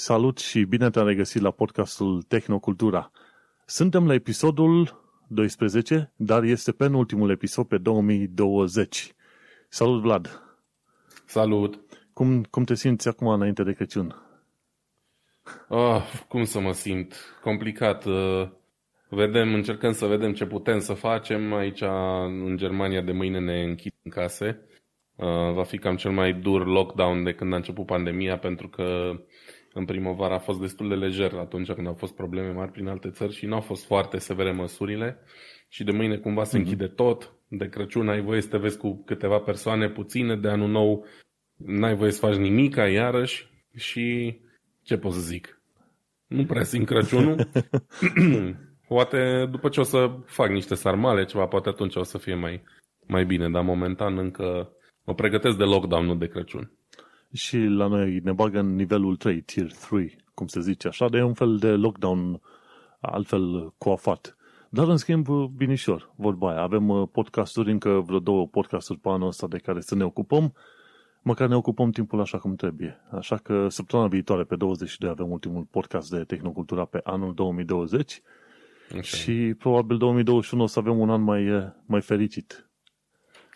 Salut și bine te-am regăsit la podcastul Tehnocultura. Suntem la episodul 12, dar este penultimul episod pe 2020. Salut, Vlad! Salut! Cum, cum te simți acum înainte de Crăciun? Oh, cum să mă simt? Complicat. Uh, vedem, încercăm să vedem ce putem să facem. Aici, în Germania, de mâine ne închid în case. Uh, va fi cam cel mai dur lockdown de când a început pandemia, pentru că în primăvară a fost destul de lejer atunci când au fost probleme mari prin alte țări și nu au fost foarte severe măsurile. Și de mâine cumva se mhm. închide tot. De Crăciun ai voie să te vezi cu câteva persoane puține, de anul nou n-ai voie să faci nimica iarăși și ce pot să zic? Nu prea simt Crăciunul. poate după ce o să fac niște sarmale, ceva, poate atunci o să fie mai, mai bine, dar momentan încă mă pregătesc de lockdown-ul de Crăciun. Și la noi ne bagă în nivelul 3, tier 3, cum se zice așa, de un fel de lockdown altfel coafat. Dar în schimb, binișor, vorba aia. Avem uh, podcasturi, încă vreo două podcasturi pe anul ăsta de care să ne ocupăm măcar ne ocupăm timpul așa cum trebuie. Așa că săptămâna viitoare, pe 22, avem ultimul podcast de Tehnocultura pe anul 2020 okay. și probabil 2021 o să avem un an mai, mai fericit.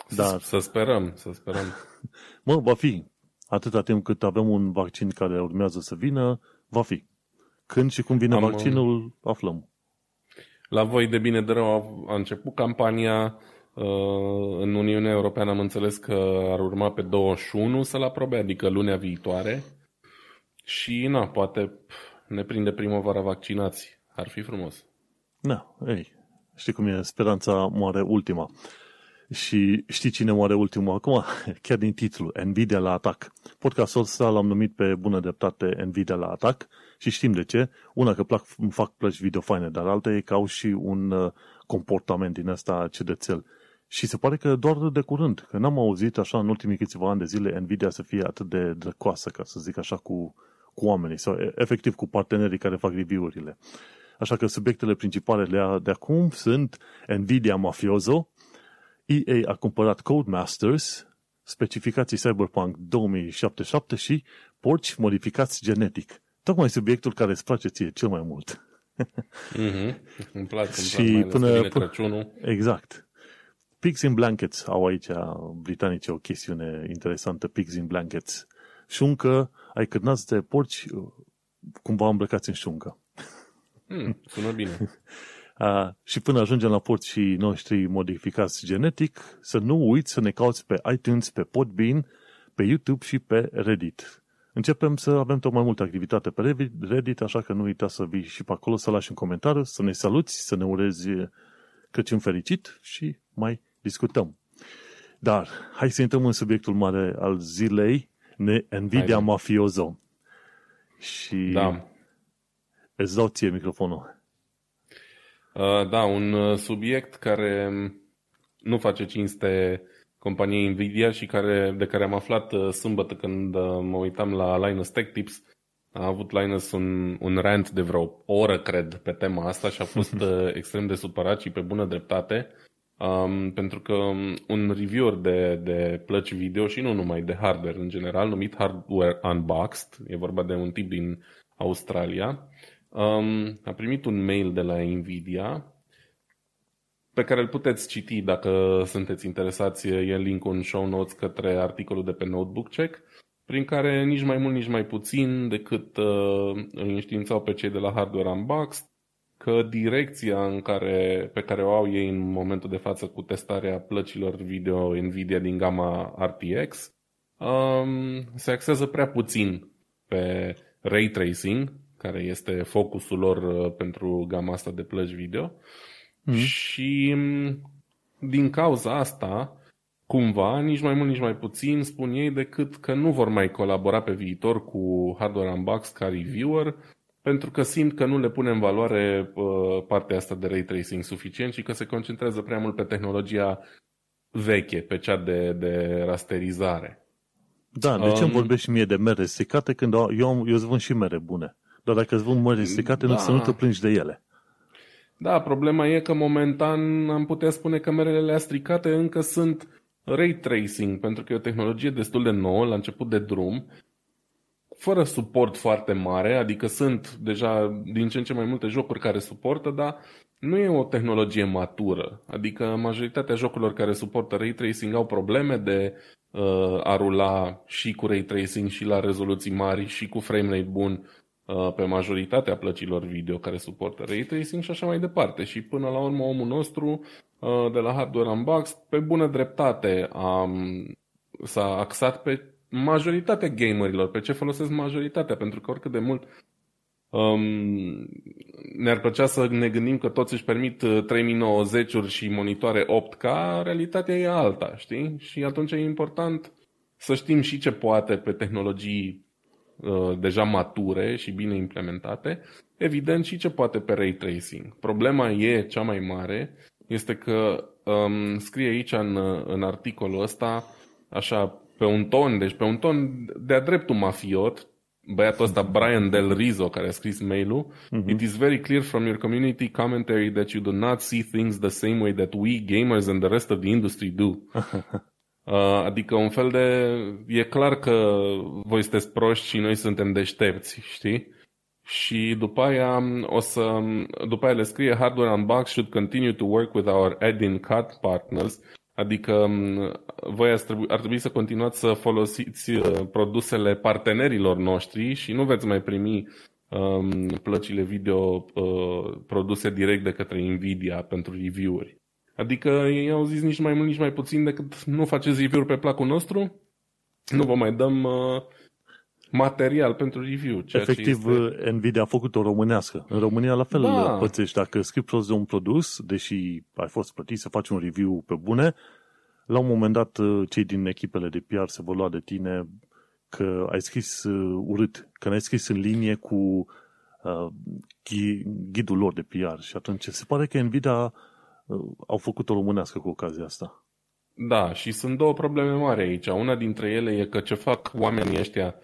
Dar... Să sperăm, să sperăm. Mă, va fi. Atâta timp cât avem un vaccin care urmează să vină, va fi. Când și cum vine Am, vaccinul, aflăm. La voi de bine de rău a început campania Uh, în Uniunea Europeană am înțeles că ar urma pe 21 să-l aprobe, adică lunea viitoare. Și, na, poate ne prinde primăvara vaccinați. Ar fi frumos. Da, ei, știi cum e, speranța moare ultima. Și știi cine moare ultimul acum? Chiar din titlu, Nvidia la atac. Podcastul ăsta l-am numit pe bună dreptate Nvidia la atac și știm de ce. Una că plac, îmi fac plăci video faine, dar alta e că au și un uh, comportament din asta cedețel. Și se pare că doar de curând, că n-am auzit așa în ultimii câțiva ani de zile Nvidia să fie atât de drăcoasă, ca să zic așa, cu, cu oamenii sau efectiv cu partenerii care fac review-urile. Așa că subiectele principale de acum sunt Nvidia mafioso, EA a cumpărat Codemasters, specificații Cyberpunk 2077 și porci modificați genetic. Tocmai subiectul care îți place ție cel mai mult. Mm-hmm. Îmi plac, îmi și plac mai până, până, Exact. Pigs in Blankets au aici britanici o chestiune interesantă, Pigs in Blankets. Șuncă, ai cârnați de porci cumva îmbrăcați în șuncă. Mm, sună bine. Uh, și până ajungem la porcii noștri modificați genetic, să nu uiți să ne cauți pe iTunes, pe Podbean, pe YouTube și pe Reddit. Începem să avem tot mai multă activitate pe Reddit, așa că nu uita să vii și pe acolo să lași un comentariu, să ne saluți, să ne urezi Crăciun fericit și mai discutăm. Dar hai să intrăm în subiectul mare al zilei, Nvidia hai. Mafioso. Și da. îți dau ție microfonul. Uh, da, un uh, subiect care nu face cinste companiei Nvidia și care, de care am aflat uh, sâmbătă când mă uitam la Linus Tech Tips. A avut Linus un, un rant de vreo oră, cred, pe tema asta și a fost extrem de supărat și pe bună dreptate. Um, pentru că un reviewer de, de plăci video și nu numai de hardware în general, numit Hardware Unboxed, e vorba de un tip din Australia, um, a primit un mail de la Nvidia pe care îl puteți citi dacă sunteți interesați, e link în show notes către articolul de pe Notebook Check, prin care nici mai mult, nici mai puțin decât uh, îi înștiințau pe cei de la Hardware Unboxed, că direcția în care, pe care o au ei în momentul de față cu testarea plăcilor video Nvidia din gama RTX um, se axează prea puțin pe ray tracing, care este focusul lor uh, pentru gama asta de plăci video. Mm. Și um, din cauza asta, cumva, nici mai mult, nici mai puțin, spun ei, decât că nu vor mai colabora pe viitor cu Hardware Unbox ca reviewer, pentru că simt că nu le pune în valoare uh, partea asta de ray tracing suficient și că se concentrează prea mult pe tehnologia veche, pe cea de, de rasterizare. Da, de ce um, îmi vorbești mie de mere stricate când eu, eu îți vând și mere bune? Dar dacă îți vând mere stricate, da. nu să nu te plângi de ele. Da, problema e că momentan am putea spune că merele stricate încă sunt ray tracing, pentru că e o tehnologie destul de nouă, la început de drum, fără suport foarte mare, adică sunt deja din ce în ce mai multe jocuri care suportă, dar nu e o tehnologie matură. Adică majoritatea jocurilor care suportă ray tracing au probleme de uh, a rula și cu ray tracing și la rezoluții mari și cu frame rate bun uh, pe majoritatea plăcilor video care suportă ray tracing și așa mai departe. Și până la urmă omul nostru uh, de la Hardware Unboxed pe bună dreptate a, s-a axat pe majoritatea gamerilor, pe ce folosesc majoritatea, pentru că oricât de mult um, ne-ar plăcea să ne gândim că toți își permit 3090-uri uh, și monitoare 8K, realitatea e alta, știi? Și atunci e important să știm și ce poate pe tehnologii uh, deja mature și bine implementate, evident și ce poate pe ray tracing. Problema e cea mai mare, este că um, scrie aici în, în articolul ăsta, așa pe un ton, deci pe un ton de-a dreptul mafiot, băiatul ăsta Brian Del Rizzo care a scris mail-ul, mm-hmm. it is very clear from your community commentary that you do not see things the same way that we gamers and the rest of the industry do. uh, adică un fel de... E clar că voi sunteți proști și noi suntem deștepți, știi? Și după aia o să... După aia le scrie Hardware Unbox should continue to work with our add-in cut partners Adică voi ar trebui, ar trebui să continuați să folosiți uh, produsele partenerilor noștri și nu veți mai primi um, plăcile video uh, produse direct de către Nvidia pentru review-uri. Adică ei au zis nici mai mult, nici mai puțin decât nu faceți review-uri pe placul nostru, nu vă mai dăm uh, material pentru review. Ceea Efectiv, este... Nvidia a făcut-o românească. În România la fel da. pățești. Dacă scrii prost de un produs, deși ai fost plătit să faci un review pe bune, la un moment dat cei din echipele de PR se vor lua de tine că ai scris uh, urât, că n-ai scris în linie cu uh, ghidul lor de PR și atunci se pare că Nvidia uh, au făcut-o românească cu ocazia asta. Da, și sunt două probleme mari aici. Una dintre ele e că ce fac oamenii ăștia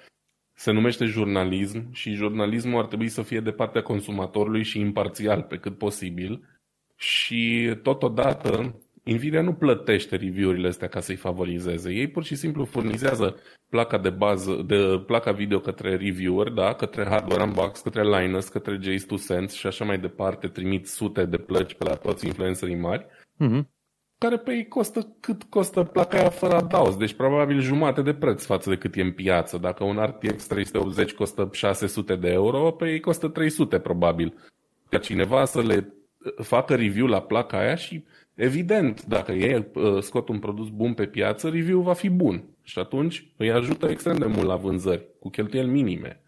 se numește jurnalism și jurnalismul ar trebui să fie de partea consumatorului și imparțial pe cât posibil. Și totodată, Nvidia nu plătește review-urile astea ca să-i favorizeze. Ei pur și simplu furnizează placa de bază, de placa video către reviewer, da, către Hardware Unbox, către Linus, către Jace 2 Sense și așa mai departe, trimit sute de plăci pe la toți influencerii mari. Mm-hmm care pe ei costă cât costă placa aia fără adaos, deci probabil jumate de preț față de cât e în piață. Dacă un RTX 380 costă 600 de euro, pe ei costă 300 probabil. Ca cineva să le facă review la placa aia și evident, dacă ei uh, scot un produs bun pe piață, review va fi bun. Și atunci îi ajută extrem de mult la vânzări, cu cheltuieli minime.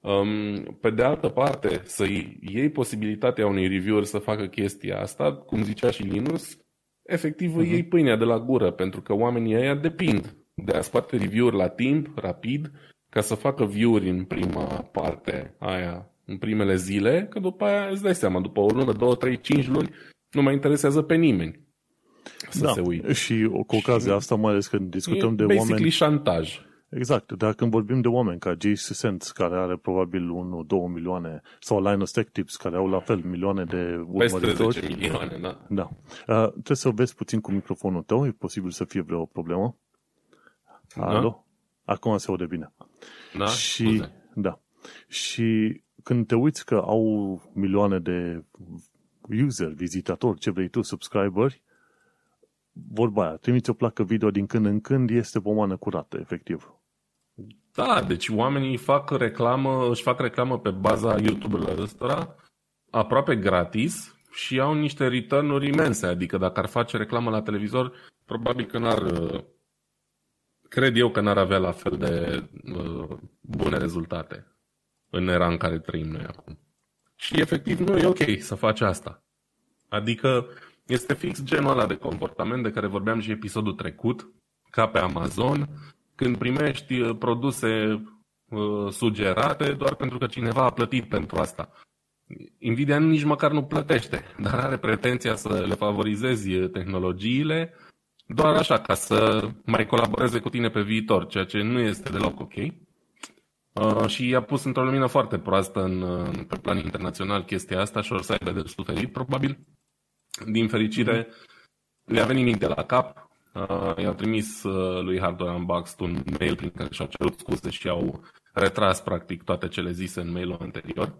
Um, pe de altă parte, să iei posibilitatea unui reviewer să facă chestia asta, cum zicea și Linus, efectiv uh-huh. iei pâinea de la gură, pentru că oamenii ăia depind de a scoate review-uri la timp, rapid, ca să facă view-uri în prima parte aia, în primele zile, că după aia îți dai seama, după o lună, două, trei, cinci luni, nu mai interesează pe nimeni să da. se uite. Și cu ocazia și asta, mai ales când discutăm de oameni... șantaj. Exact, dar când vorbim de oameni ca J.C. Sense, care are probabil 1-2 milioane, sau Linus Tech Tips, care au la fel milioane de urmăritori. Peste 10 milioane, da. Da. Uh, trebuie să vezi puțin cu microfonul tău, e posibil să fie vreo problemă. Da? Alo? Acum se aude bine. Da? Și, Scuze. da. Și când te uiți că au milioane de user, vizitatori, ce vrei tu, subscriberi, vorba aia, trimiți o placă video din când în când, este pomană curată, efectiv. Da, deci oamenii fac reclamă, își fac reclamă pe baza YouTube-urilor ăsta aproape gratis și au niște return-uri imense. Adică dacă ar face reclamă la televizor, probabil că n-ar... Cred eu că n-ar avea la fel de uh, bune rezultate în era în care trăim noi acum. Și efectiv nu e ok să faci asta. Adică este fix genul ăla de comportament de care vorbeam și episodul trecut, ca pe Amazon, când primești uh, produse uh, sugerate doar pentru că cineva a plătit pentru asta. Nvidia nici măcar nu plătește, dar are pretenția să le favorizezi uh, tehnologiile doar așa, ca să mai colaboreze cu tine pe viitor, ceea ce nu este deloc ok. Uh, și i-a pus într-o lumină foarte proastă în, uh, pe plan internațional chestia asta și or să aibă de suferit, probabil. Din fericire, le-a venit nimic de la cap. Uh, i-au trimis uh, lui Hardware Unboxed un mail prin care și-au cerut scuze și au retras practic toate cele zise în mailul anterior.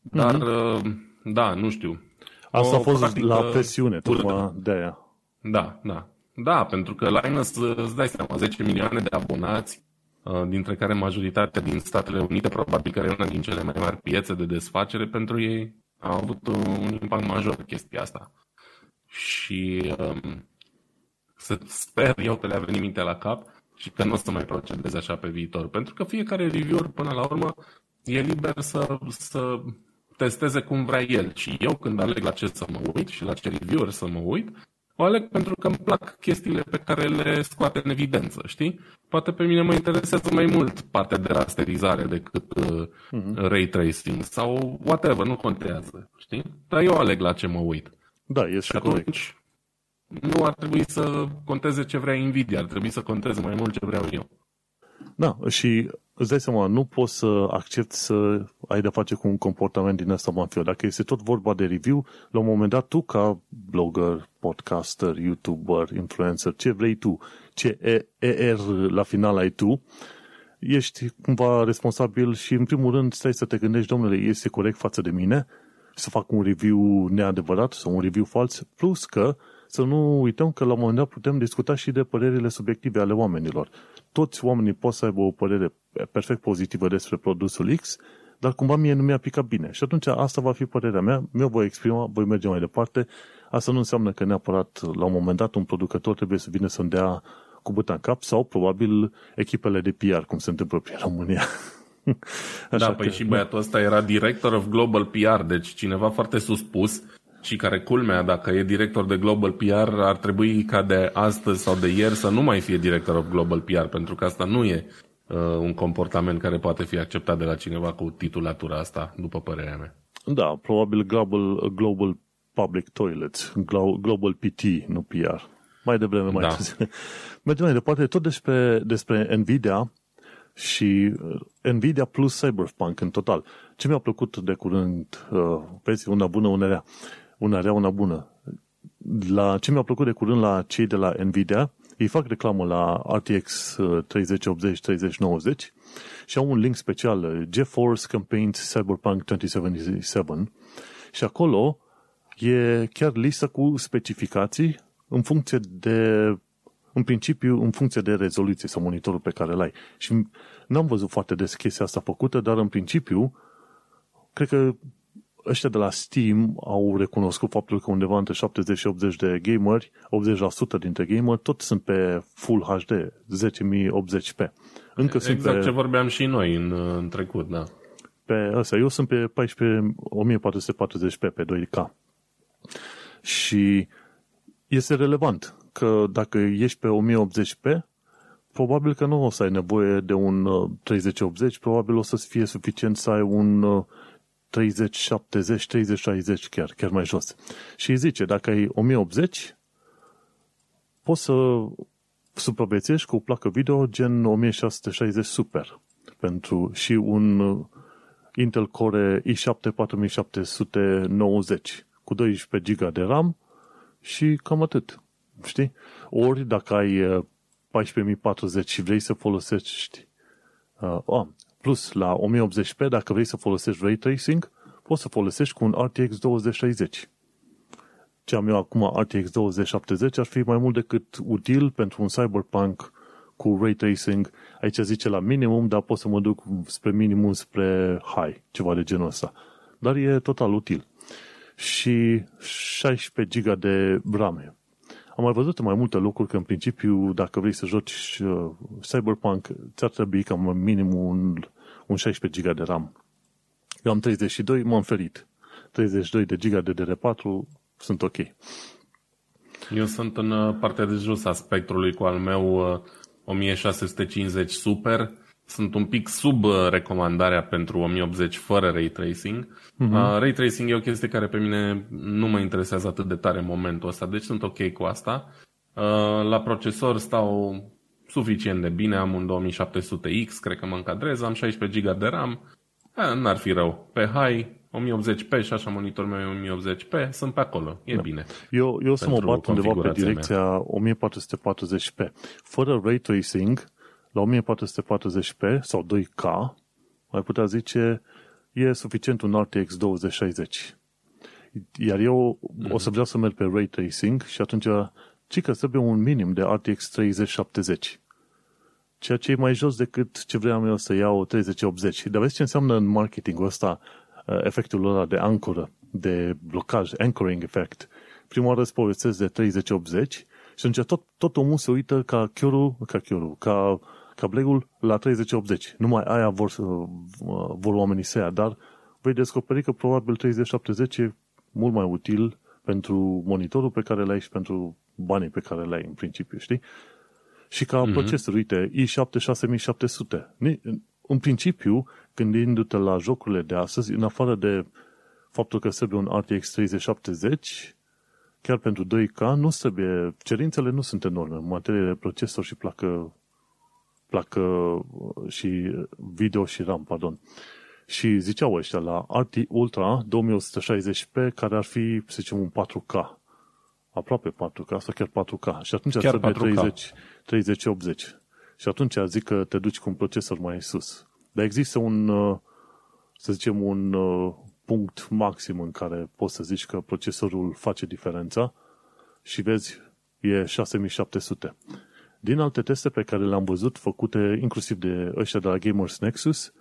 Dar, mm-hmm. da, nu știu. Asta o, a fost practică, la presiune, tocmai de aia. Da, da. Da, pentru că Linus, îți dai seama, 10 milioane de abonați, uh, dintre care majoritatea din Statele Unite, probabil care e una din cele mai mari piețe de desfacere pentru ei, a avut un impact major chestia asta. Și um, să sper eu că le-a venit mintea la cap și că nu o să mai procedeze așa pe viitor. Pentru că fiecare reviewer, până la urmă, e liber să, să testeze cum vrea el. Și eu, când aleg la ce să mă uit și la ce reviewer să mă uit, o aleg pentru că îmi plac chestiile pe care le scoate în evidență, știi? Poate pe mine mă interesează mai mult partea de rasterizare decât uh, uh-huh. ray tracing sau whatever, nu contează, știi? Dar eu aleg la ce mă uit. Da, este și atunci corect. nu ar trebui să conteze ce vrea Nvidia, ar trebui să conteze mai mult ce vreau eu. Da, și îți dai seama, nu poți să accepti să ai de face cu un comportament din ăsta mafiot. Dacă este tot vorba de review, la un moment dat tu ca blogger, podcaster, youtuber, influencer, ce vrei tu, ce ER la final ai tu, ești cumva responsabil și în primul rând stai să te gândești, domnule, este corect față de mine să fac un review neadevărat sau un review fals, plus că să nu uităm că la un moment dat putem discuta și de părerile subiective ale oamenilor. Toți oamenii pot să aibă o părere perfect pozitivă despre produsul X, dar cumva mie nu mi-a picat bine. Și atunci asta va fi părerea mea, mi-o voi exprima, voi merge mai departe. Asta nu înseamnă că neapărat la un moment dat un producător trebuie să vină să-mi dea cu buta în cap sau probabil echipele de PR, cum se întâmplă prin România. Așa da, păi că... și băiatul ăsta era director of global PR, deci cineva foarte suspus și care culmea, dacă e director de Global PR, ar trebui ca de astăzi sau de ieri să nu mai fie director of Global PR, pentru că asta nu e uh, un comportament care poate fi acceptat de la cineva cu titulatura asta, după părerea mea. Da, probabil Global, global Public Toilets, Global PT, nu PR. Mai devreme, mai da. Mergem mai departe, tot despre, despre Nvidia și uh, Nvidia plus Cyberpunk în total. Ce mi-a plăcut de curând, uh, vezi, una bună, una rea una rea, una bună. La ce mi-a plăcut de curând la cei de la Nvidia, ei fac reclamă la RTX 3080, 3090 și au un link special, GeForce Campaigns Cyberpunk 2077 și acolo e chiar lista cu specificații în funcție de în principiu, în funcție de rezoluție sau monitorul pe care îl ai. Și n-am văzut foarte des chestia asta făcută, dar în principiu, cred că ăștia de la Steam au recunoscut faptul că undeva între 70 și 80 de gameri, 80% dintre gameri, tot sunt pe Full HD, 10.080p. Încă exact sunt pe, ce vorbeam și noi în, în trecut, da. Pe ăsta, eu sunt pe 14, 1440p, pe 2K. Și este relevant că dacă ești pe 1080p, probabil că nu o să ai nevoie de un 3080, uh, probabil o să fie suficient să ai un uh, 30, 70, 30, 60 chiar, chiar mai jos. Și zice, dacă ai 1080, poți să supraviețuiești cu o placă video gen 1660 Super pentru și un Intel Core i7 4790 cu 12 GB de RAM și cam atât. Știi? Ori dacă ai 14040 și vrei să folosești uh, Plus, la 1080p, dacă vrei să folosești ray tracing, poți să folosești cu un RTX 2060. Ce am eu acum, RTX 2070, ar fi mai mult decât util pentru un cyberpunk cu ray tracing. Aici zice la minimum, dar pot să mă duc spre minimum, spre high, ceva de genul ăsta. Dar e total util. Și 16 GB de RAM. Am mai văzut în mai multe locuri că, în principiu, dacă vrei să joci uh, Cyberpunk, ți-ar trebui cam minim un, un 16 GB de RAM. Eu am 32, m-am ferit. 32 de GB de DDR4 sunt ok. Eu sunt în uh, partea de jos a spectrului cu al meu 1650 uh, Super sunt un pic sub uh, recomandarea pentru 1080 fără ray tracing. Uh-huh. Uh, ray tracing e o chestie care pe mine nu mă interesează atât de tare în momentul ăsta, deci sunt ok cu asta. Uh, la procesor stau suficient de bine, am un 2700X, cred că mă încadrez, am 16 GB de RAM, uh, n-ar fi rău. Pe high, 1080p și așa monitorul meu e 1080p, sunt pe acolo, e da. bine. Eu, eu să mă bat undeva pe direcția mea. 1440p. Fără ray tracing, la 1440p sau 2K, mai putea zice, e suficient un RTX 2060. Iar eu mm-hmm. o să vreau să merg pe Ray Tracing și atunci ci că trebuie un minim de RTX 3070. Ceea ce e mai jos decât ce vreau eu să iau 3080. Dar vezi ce înseamnă în marketingul ăsta uh, efectul ăla de ancoră, de blocaj, anchoring effect. Prima oară îți povestesc de 3080 și atunci tot, tot omul se uită ca chiorul, ca chiorul, ca cablegul la 3080. Numai aia vor, uh, vor oamenii să ia, dar vei descoperi că probabil 3070 e mult mai util pentru monitorul pe care l-ai și pentru banii pe care le ai în principiu, știi? Și ca mm-hmm. procesor, uite, i7 6700. În principiu, gândindu-te la jocurile de astăzi, în afară de faptul că trebuie un RTX 3070, chiar pentru 2K, nu trebuie, cerințele nu sunt enorme în materie de procesor și placă, placă și video și RAM, pardon. Și ziceau ăștia la RT Ultra 2160p, care ar fi, să zicem, un 4K aproape 4K sau chiar 4K. Și atunci chiar trebuie 30, 3080. Și atunci zic că te duci cu un procesor mai sus. Dar există un, uh, să zicem, un uh, punct maxim în care poți să zici că procesorul face diferența și vezi, e 6700. Din alte teste pe care le-am văzut, făcute inclusiv de ăștia de la Gamers Nexus,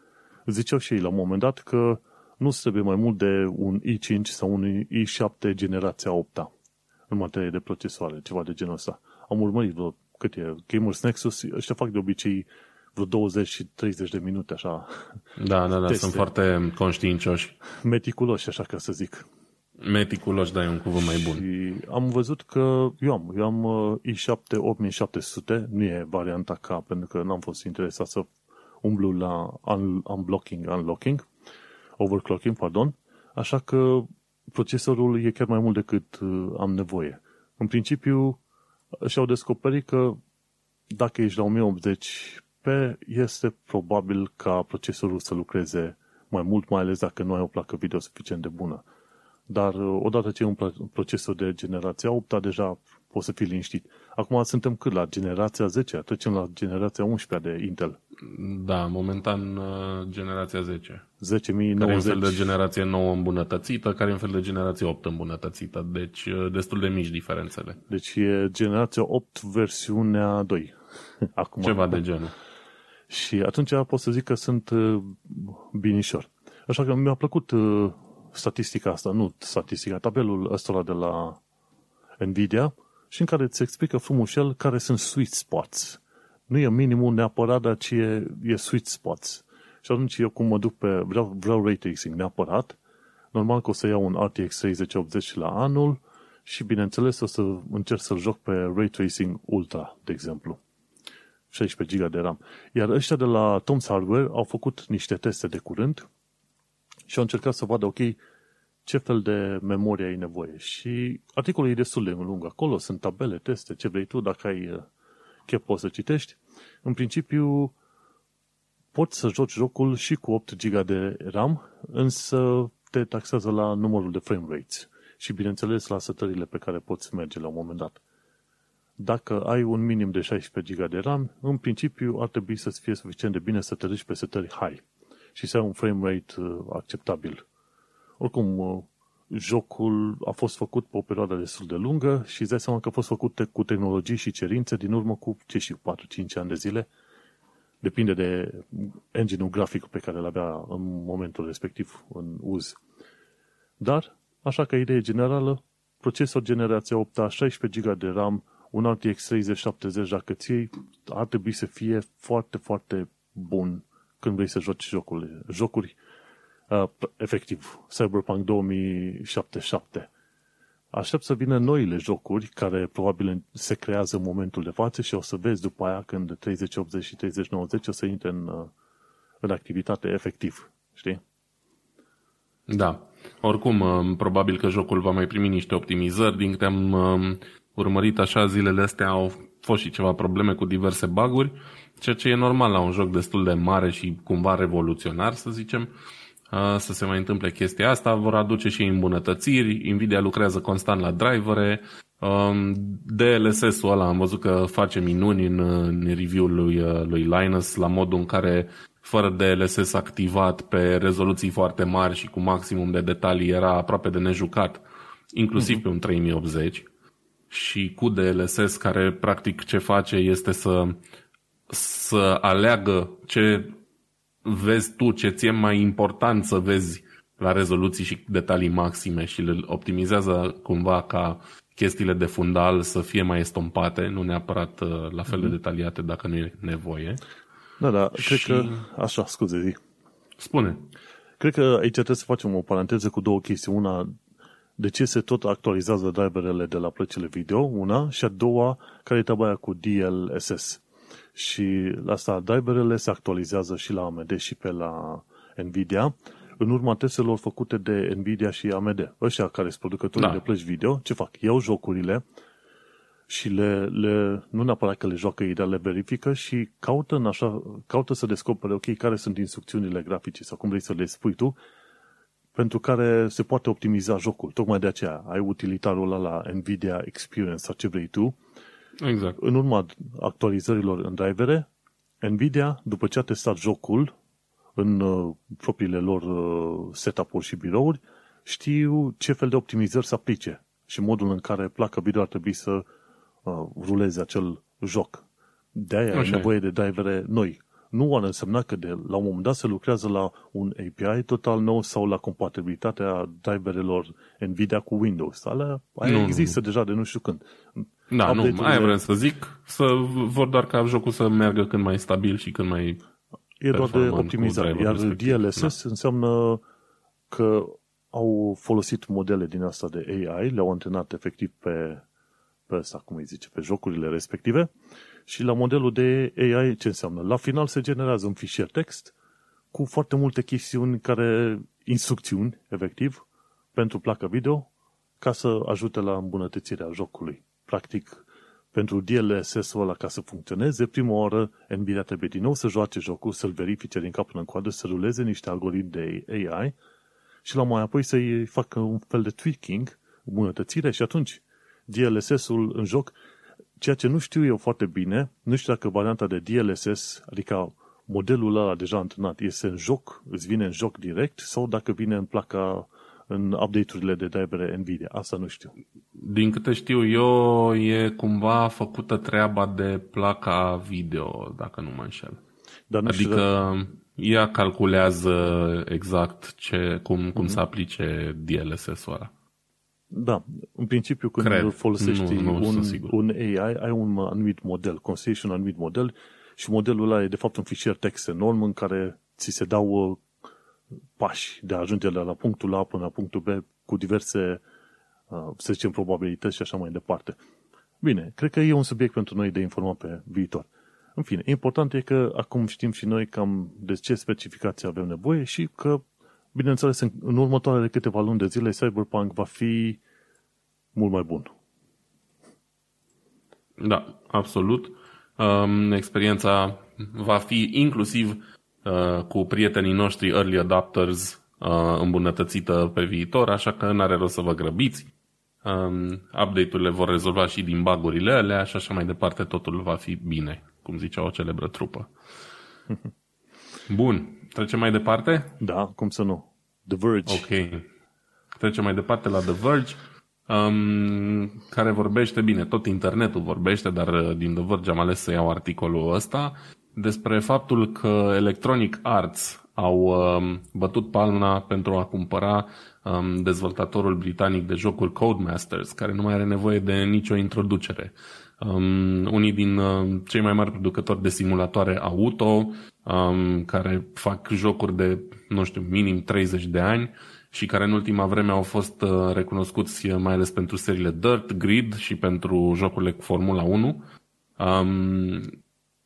ziceau și ei la un moment dat că nu trebuie mai mult de un i5 sau un i7 generația 8 în materie de procesoare, ceva de genul ăsta. Am urmărit vreo, cât e, Gamers Nexus, ăștia fac de obicei vreo 20 și 30 de minute, așa. Da, da, da, teste. sunt foarte conștiincioși. Meticuloși, așa ca să zic. Meticuloși, da, e un cuvânt mai bun. Și am văzut că eu am, eu am uh, i7 8700, nu e varianta K, pentru că n-am fost interesat să umblu la un- unblocking, unlocking, overclocking, pardon, așa că procesorul e chiar mai mult decât uh, am nevoie. În principiu, și-au descoperit că dacă ești la 1080p, este probabil ca procesorul să lucreze mai mult, mai ales dacă nu ai o placă video suficient de bună. Dar uh, odată ce e un procesor de generația 8, deja poți să fii liniștit. Acum suntem cât la generația 10, trecem la generația 11 de Intel. Da, momentan uh, generația 10. 10.090. Care e un fel de generație nouă îmbunătățită, care e un fel de generație 8 îmbunătățită. Deci uh, destul de mici diferențele. Deci e generația 8 versiunea 2. Acum, Ceva de genul. Și atunci pot să zic că sunt uh, binișor. Așa că mi-a plăcut statistica asta, nu statistica, tabelul ăsta de la Nvidia, și în care îți explică frumușel care sunt sweet spots. Nu e minimul neapărat, dar ci e, e sweet spots. Și atunci eu cum mă duc pe, vreau, vreau ray tracing neapărat, normal că o să iau un RTX 3080 la anul și bineînțeles o să încerc să-l joc pe Ray Tracing Ultra, de exemplu. 16 GB de RAM. Iar ăștia de la Tom's Hardware au făcut niște teste de curând și au încercat să vadă, ok, ce fel de memorie ai nevoie. Și articolul e destul de lung. Acolo sunt tabele, teste, ce vrei tu, dacă ai uh, chef poți să citești. În principiu, poți să joci jocul și cu 8 GB de RAM, însă te taxează la numărul de frame rates și, bineînțeles, la setările pe care poți merge la un moment dat. Dacă ai un minim de 16 GB de RAM, în principiu ar trebui să-ți fie suficient de bine să te duci pe setări high și să ai un frame rate uh, acceptabil. Oricum, uh, jocul a fost făcut pe o perioadă destul de lungă și îți dai seama că a fost făcut cu tehnologii și cerințe din urmă cu, ce și 4-5 ani de zile. Depinde de engine-ul grafic pe care îl avea în momentul respectiv în uz. Dar, așa ca idee generală, procesor generația 8 16 GB de RAM, un RTX 3070 dacă ții, ar trebui să fie foarte, foarte bun când vrei să joci jocuri, jocuri uh, efectiv, Cyberpunk 2077. Aștept să vină noile jocuri care probabil se creează în momentul de față și o să vezi după aia când 3080 și 3090 o să intre în, uh, în activitate efectiv. Știi? Da. Oricum, uh, probabil că jocul va mai primi niște optimizări. Din câte am uh, urmărit așa zilele astea, au fost și ceva probleme cu diverse baguri, ceea ce e normal la un joc destul de mare și cumva revoluționar, să zicem. să se mai întâmple chestia asta, vor aduce și îmbunătățiri, Nvidia lucrează constant la drivere, um, DLSS-ul ăla am văzut că face minuni în, în review-ul lui, lui Linus la modul în care fără DLSS activat pe rezoluții foarte mari și cu maximum de detalii era aproape de nejucat, inclusiv uh-huh. pe un 3080 și cu DLSS care practic ce face este să, să aleagă ce vezi tu, ce ți-e mai important să vezi la rezoluții și detalii maxime și le optimizează cumva ca chestiile de fundal să fie mai estompate, nu neapărat uh, la fel de mhm. detaliate dacă nu e nevoie. Da, da, și... cred că... Așa, scuze, zi. Spune. Cred că aici trebuie să facem o paranteză cu două chestii. Una, de ce se tot actualizează driverele de la plăcile video, una, și a doua, care e treaba cu DLSS. Și la asta, driverele se actualizează și la AMD și pe la Nvidia, în urma testelor făcute de Nvidia și AMD. Ăștia care sunt producătorii da. de plăci video, ce fac? Iau jocurile și le, le, nu neapărat că le joacă ei, dar le verifică și caută, în așa, caută să descopere, ok, care sunt instrucțiunile grafice sau cum vrei să le spui tu, pentru care se poate optimiza jocul. Tocmai de aceea ai utilitarul ăla la NVIDIA Experience sau ce vrei tu. Exact. În urma actualizărilor în drivere, NVIDIA, după ce a testat jocul în uh, propriile lor uh, setup-uri și birouri, știu ce fel de optimizări să aplice și modul în care placa video ar trebui să uh, ruleze acel joc. De aia ai nevoie de drivere noi nu ar însemna că de la un moment dat se lucrează la un API total nou sau la compatibilitatea driverelor NVIDIA cu Windows. Alea, aia nu, există nu. deja de nu știu când. Da, nu, aia vreau să zic, să vor doar ca jocul să meargă cât mai stabil și cât mai E doar de optimizare. Iar DLSS da. înseamnă că au folosit modele din asta de AI, le-au antrenat efectiv pe, pe asta, cum îi zice, pe jocurile respective și la modelul de AI ce înseamnă? La final se generează un fișier text cu foarte multe chestiuni care, instrucțiuni, efectiv, pentru placa video, ca să ajute la îmbunătățirea jocului. Practic, pentru DLSS-ul ăla ca să funcționeze, prima oară Nvidia trebuie din nou să joace jocul, să-l verifice din cap până în coadă, să ruleze niște algoritmi de AI și la mai apoi să-i facă un fel de tweaking, îmbunătățire și atunci DLSS-ul în joc Ceea ce nu știu eu foarte bine, nu știu dacă varianta de DLSS, adică modelul ăla deja antrenat, este în joc, îți vine în joc direct, sau dacă vine în placa, în update-urile de drivere NVIDIA. Asta nu știu. Din câte știu eu, e cumva făcută treaba de placa video, dacă nu mă înșel. Dar nu adică dacă... ea calculează exact ce, cum, cum mm-hmm. să aplice DLSS-ul ăla. Da, în principiu când Cred. folosești nu, nu un, un AI, ai un anumit model, construiești un anumit model și modelul ăla e de fapt un fișier text enorm în care ți se dau uh, pași de a ajunge de la punctul A până la punctul B cu diverse, uh, să zicem, probabilități și așa mai departe. Bine, cred că e un subiect pentru noi de informat pe viitor. În fine, important e că acum știm și noi cam de ce specificații avem nevoie și că bineînțeles, în, în următoarele câteva luni de zile, Cyberpunk va fi mult mai bun. Da, absolut. Um, experiența va fi inclusiv uh, cu prietenii noștri early adopters uh, îmbunătățită pe viitor, așa că nu are rost să vă grăbiți. Um, update-urile vor rezolva și din bagurile alea și așa mai departe, totul va fi bine, cum zicea o celebră trupă. Bun, Trecem mai departe? Da, cum să nu. The Verge. Ok. Trecem mai departe la The Verge, um, care vorbește, bine, tot internetul vorbește, dar uh, din The Verge am ales să iau articolul ăsta, despre faptul că Electronic Arts au um, bătut palma pentru a cumpăra um, dezvoltatorul britanic de jocuri Codemasters, care nu mai are nevoie de nicio introducere. Um, unii din uh, cei mai mari producători de simulatoare auto, um, care fac jocuri de, nu știu, minim 30 de ani și care în ultima vreme au fost uh, recunoscuți mai ales pentru seriile Dirt, Grid și pentru jocurile cu Formula 1. Um,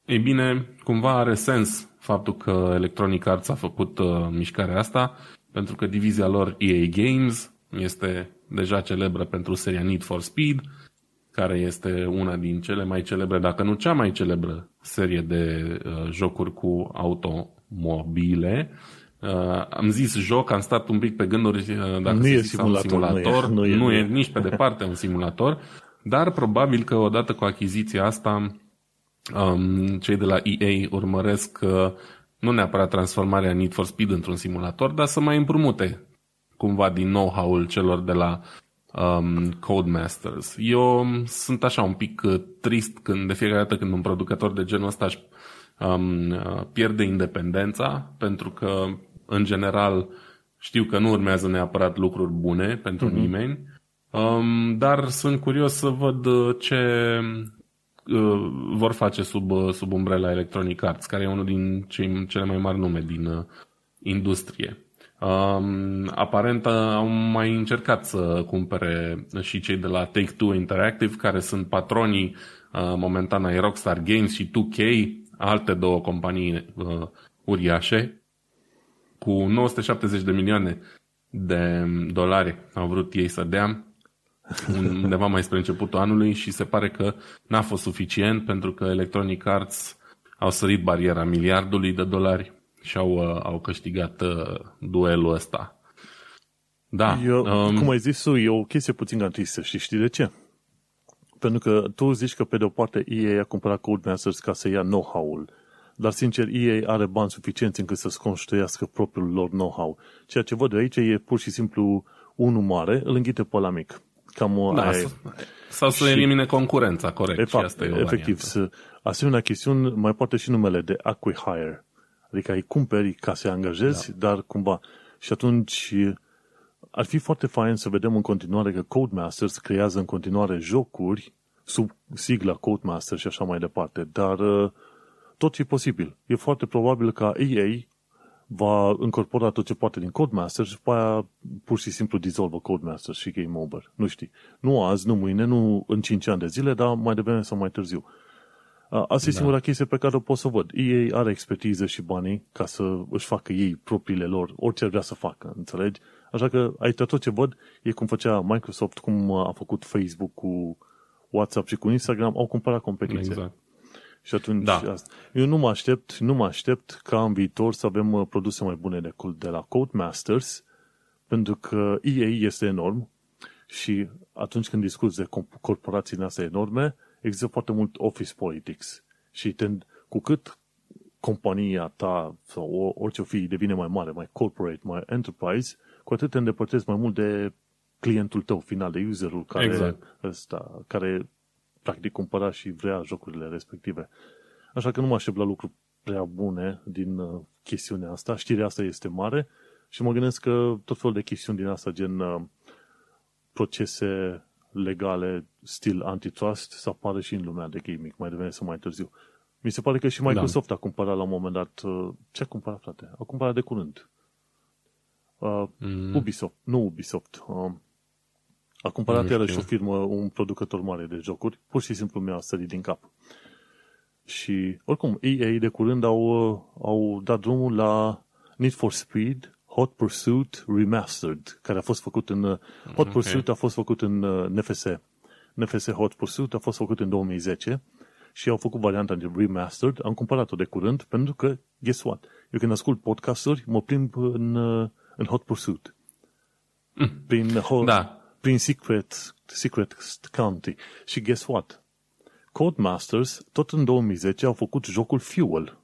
ei bine, cumva are sens faptul că Electronic Arts a făcut uh, mișcarea asta, pentru că divizia lor EA Games este deja celebră pentru seria Need for Speed, care este una din cele mai celebre, dacă nu cea mai celebră serie de uh, jocuri cu automobile. Uh, am zis joc, am stat un pic pe gânduri uh, dacă nu e simulator, un simulator, nu, e, nu, e, nu e nici pe departe un simulator, dar probabil că odată cu achiziția asta um, cei de la EA urmăresc uh, nu neapărat transformarea Need for Speed într-un simulator, dar să mai împrumute cumva din know-how-ul celor de la um, Codemasters. Eu sunt așa un pic uh, trist când de fiecare dată când un producător de genul ăsta își um, uh, pierde independența, pentru că în general știu că nu urmează neapărat lucruri bune pentru mm-hmm. nimeni, um, dar sunt curios să văd uh, ce uh, vor face sub, uh, sub umbrela Electronic Arts, care e unul din cei, cele mai mari nume din uh, industrie. Um, aparent au mai încercat să cumpere și cei de la Take-Two Interactive, care sunt patronii uh, momentan ai Rockstar Games și 2K, alte două companii uh, uriașe, cu 970 de milioane de dolari au vrut ei să dea undeva mai spre începutul anului și se pare că n-a fost suficient pentru că Electronic Arts au sărit bariera miliardului de dolari și au, uh, au câștigat uh, duelul ăsta. Da. Eu, um, cum ai zis tu, e o chestie puțin gantristă și știi de ce? Pentru că tu zici că pe de o parte EA a cumpărat Codemasters ca să ia know-how-ul, dar sincer EA are bani suficienți încât să-ți construiască propriul lor know-how. Ceea ce văd eu aici e pur și simplu unul mare, îl înghite pe la mic. Cam da, aia sau să și, elimine concurența, corect. Efect, și asta e efectiv, să, asemenea chestiuni mai poate și numele de acquihire. Adică ai cumperi ca să angajezi, da. dar cumva. Și atunci ar fi foarte fain să vedem în continuare că Codemasters creează în continuare jocuri sub sigla Codemasters și așa mai departe, dar uh, tot e posibil. E foarte probabil ca EA va incorpora tot ce poate din Codemasters și după aia pur și simplu dizolvă Codemasters și Game Over. Nu știi. Nu azi, nu mâine, nu în 5 ani de zile, dar mai devreme sau mai târziu. Asta e da. singura chestie pe care o pot să văd. Ei are expertiză și banii ca să își facă ei propriile lor, orice ar vrea să facă, înțelegi? Așa că aici tot ce văd e cum făcea Microsoft, cum a făcut Facebook cu WhatsApp și cu Instagram, au cumpărat competiție. Exact. Și atunci, da. asta. eu nu mă aștept, nu mă aștept ca în viitor să avem uh, produse mai bune de, de la Codemasters, pentru că EA este enorm și atunci când discuți de corporațiile astea enorme, există foarte mult office politics și tend, cu cât compania ta sau orice o fi devine mai mare, mai corporate, mai enterprise, cu atât te îndepărtezi mai mult de clientul tău final, de userul care, exact. ăsta, care practic cumpăra și vrea jocurile respective. Așa că nu mă aștept la lucruri prea bune din uh, chestiunea asta. Știrea asta este mare și mă gândesc că tot felul de chestiuni din asta, gen uh, procese legale, stil antitrust, să apară și în lumea de gaming, mai devreme sau mai târziu. Mi se pare că și Microsoft da. a cumpărat la un moment dat, uh, ce a cumpărat, frate? A cumpărat de curând. Uh, mm. Ubisoft, nu Ubisoft. Uh, a cumpărat iarăși o firmă, un producător mare de jocuri, pur și simplu mi-a sărit din cap. Și, oricum, EA de curând au, au dat drumul la Need for Speed Hot Pursuit Remastered, care a fost făcut în... Hot okay. Pursuit a fost făcut în uh, NFS. NFS Hot Pursuit a fost făcut în 2010 și au făcut varianta de remastered. Am cumpărat-o de curând pentru că, guess what? Eu când ascult podcasturi, mă plimb în, uh, în Hot Pursuit. Mm. Prin, hot, da prin Secret, Secret County. Și guess what? Codemasters, tot în 2010, au făcut jocul Fuel,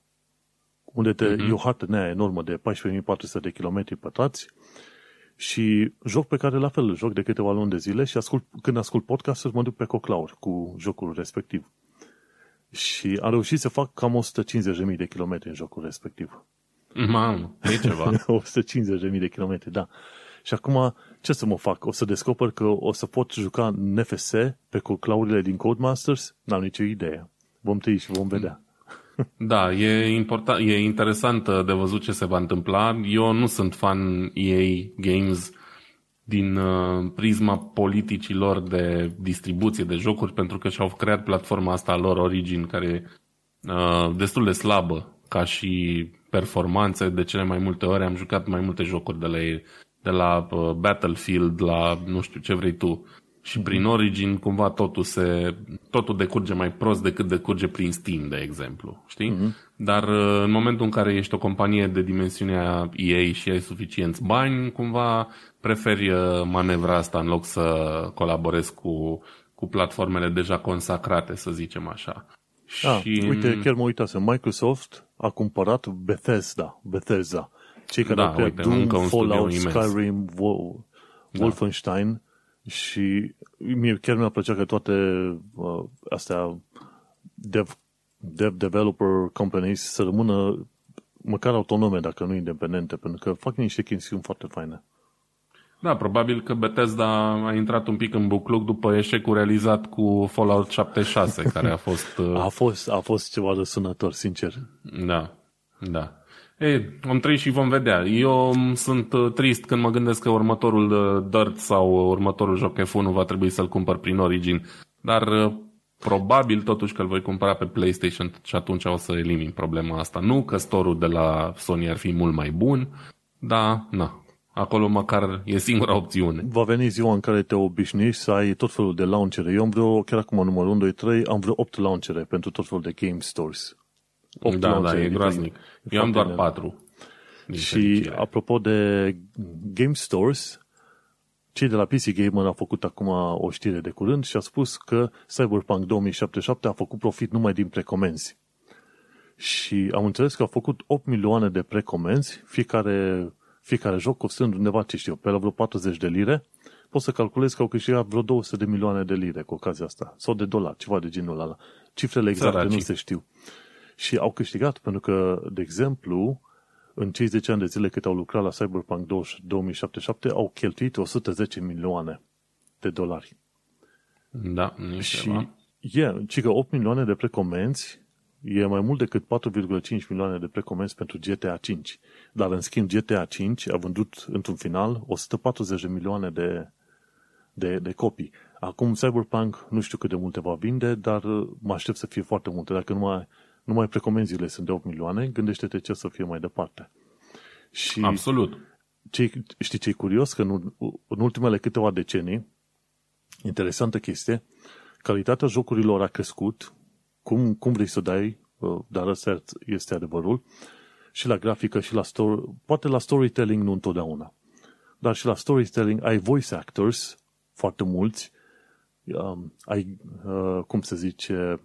unde te, mm-hmm. e o hartă nea enormă de 14.400 de km pătrați și joc pe care la fel joc de câteva luni de zile și ascult, când ascult podcasturi mă duc pe coclaur cu jocul respectiv. Și a reușit să fac cam 150.000 de kilometri în jocul respectiv. Mamă, e ceva. 150.000 de kilometri, da. Și acum, ce să mă fac? O să descoper că o să pot juca NFS pe claurile din Codemasters? N-am nicio idee. Vom trăi și vom vedea. Da, e, important, e interesant de văzut ce se va întâmpla. Eu nu sunt fan EA Games din uh, prisma politicilor de distribuție de jocuri, pentru că și-au creat platforma asta lor Origin, care e uh, destul de slabă ca și performanțe. De cele mai multe ori am jucat mai multe jocuri de la ei de la uh, Battlefield, la nu știu ce vrei tu. Și prin Origin cumva totul se totul decurge mai prost decât decurge prin Steam, de exemplu, știi? Mm-hmm. Dar uh, în momentul în care ești o companie de dimensiunea EA și ai suficienți bani, cumva preferi uh, manevra asta în loc să colaborezi cu, cu platformele deja consacrate, să zicem așa. Ah, și... Uite, chiar mă uitasem, Microsoft a cumpărat Bethesda, Bethesda, cei care da, au creat uite, Doom, Fallout, Skyrim, Wo- Wolfenstein da. Și mie chiar mi-a plăcea că toate uh, astea dev, dev developer companies să rămână măcar autonome, dacă nu independente, pentru că fac niște chestiuni foarte faine. Da, probabil că Bethesda a intrat un pic în bucluc după eșecul realizat cu Fallout 76, care a fost... A fost, a fost ceva de sunător, sincer. Da, da. Ei, om trăi și vom vedea. Eu sunt uh, trist când mă gândesc că următorul uh, Dirt sau următorul joc F1 va trebui să-l cumpăr prin Origin, dar uh, probabil totuși că îl voi cumpăra pe PlayStation și atunci o să elimin problema asta. Nu că store de la Sony ar fi mult mai bun, dar na, Acolo măcar e singura opțiune. Va veni ziua în care te obișnuiești să ai tot felul de launchere. Eu am vreo, chiar acum numărul 1, 2, 3, am vreo 8 launchere pentru tot felul de game stores. 8 da, da, e groaznic. Eu am doar 4. Și fericire. apropo de game stores, cei de la PC Gamer au făcut acum o știre de curând și a spus că Cyberpunk 2077 a făcut profit numai din precomenzi. Și am înțeles că au făcut 8 milioane de precomenzi, fiecare fiecare joc costând undeva, ce știu, pe la vreo 40 de lire, poți să calculezi că au câștigat vreo 200 de milioane de lire cu ocazia asta. Sau de dolari, ceva de genul ăla. Cifrele exacte Săracii. nu se știu. Și au câștigat pentru că, de exemplu, în cei 10 ani de zile cât au lucrat la Cyberpunk 2077, au cheltuit 110 milioane de dolari. Da, și e, yeah, ci că 8 milioane de precomenzi e mai mult decât 4,5 milioane de precomenzi pentru GTA 5. Dar, în schimb, GTA 5 a vândut, într-un final, 140 de milioane de, de, de copii. Acum, Cyberpunk, nu știu cât de multe va vinde, dar mă aștept să fie foarte multe. Dacă numai, numai precomenzile sunt de 8 milioane, gândește-te ce să fie mai departe. Și Absolut. Ce, știi ce e curios? Că în, în ultimele câteva decenii, interesantă chestie, calitatea jocurilor a crescut, cum, cum vrei să dai, uh, dar ăsta este adevărul, și la grafică și la story, poate la storytelling nu întotdeauna, dar și la storytelling ai voice actors, foarte mulți, um, ai, uh, cum se zice,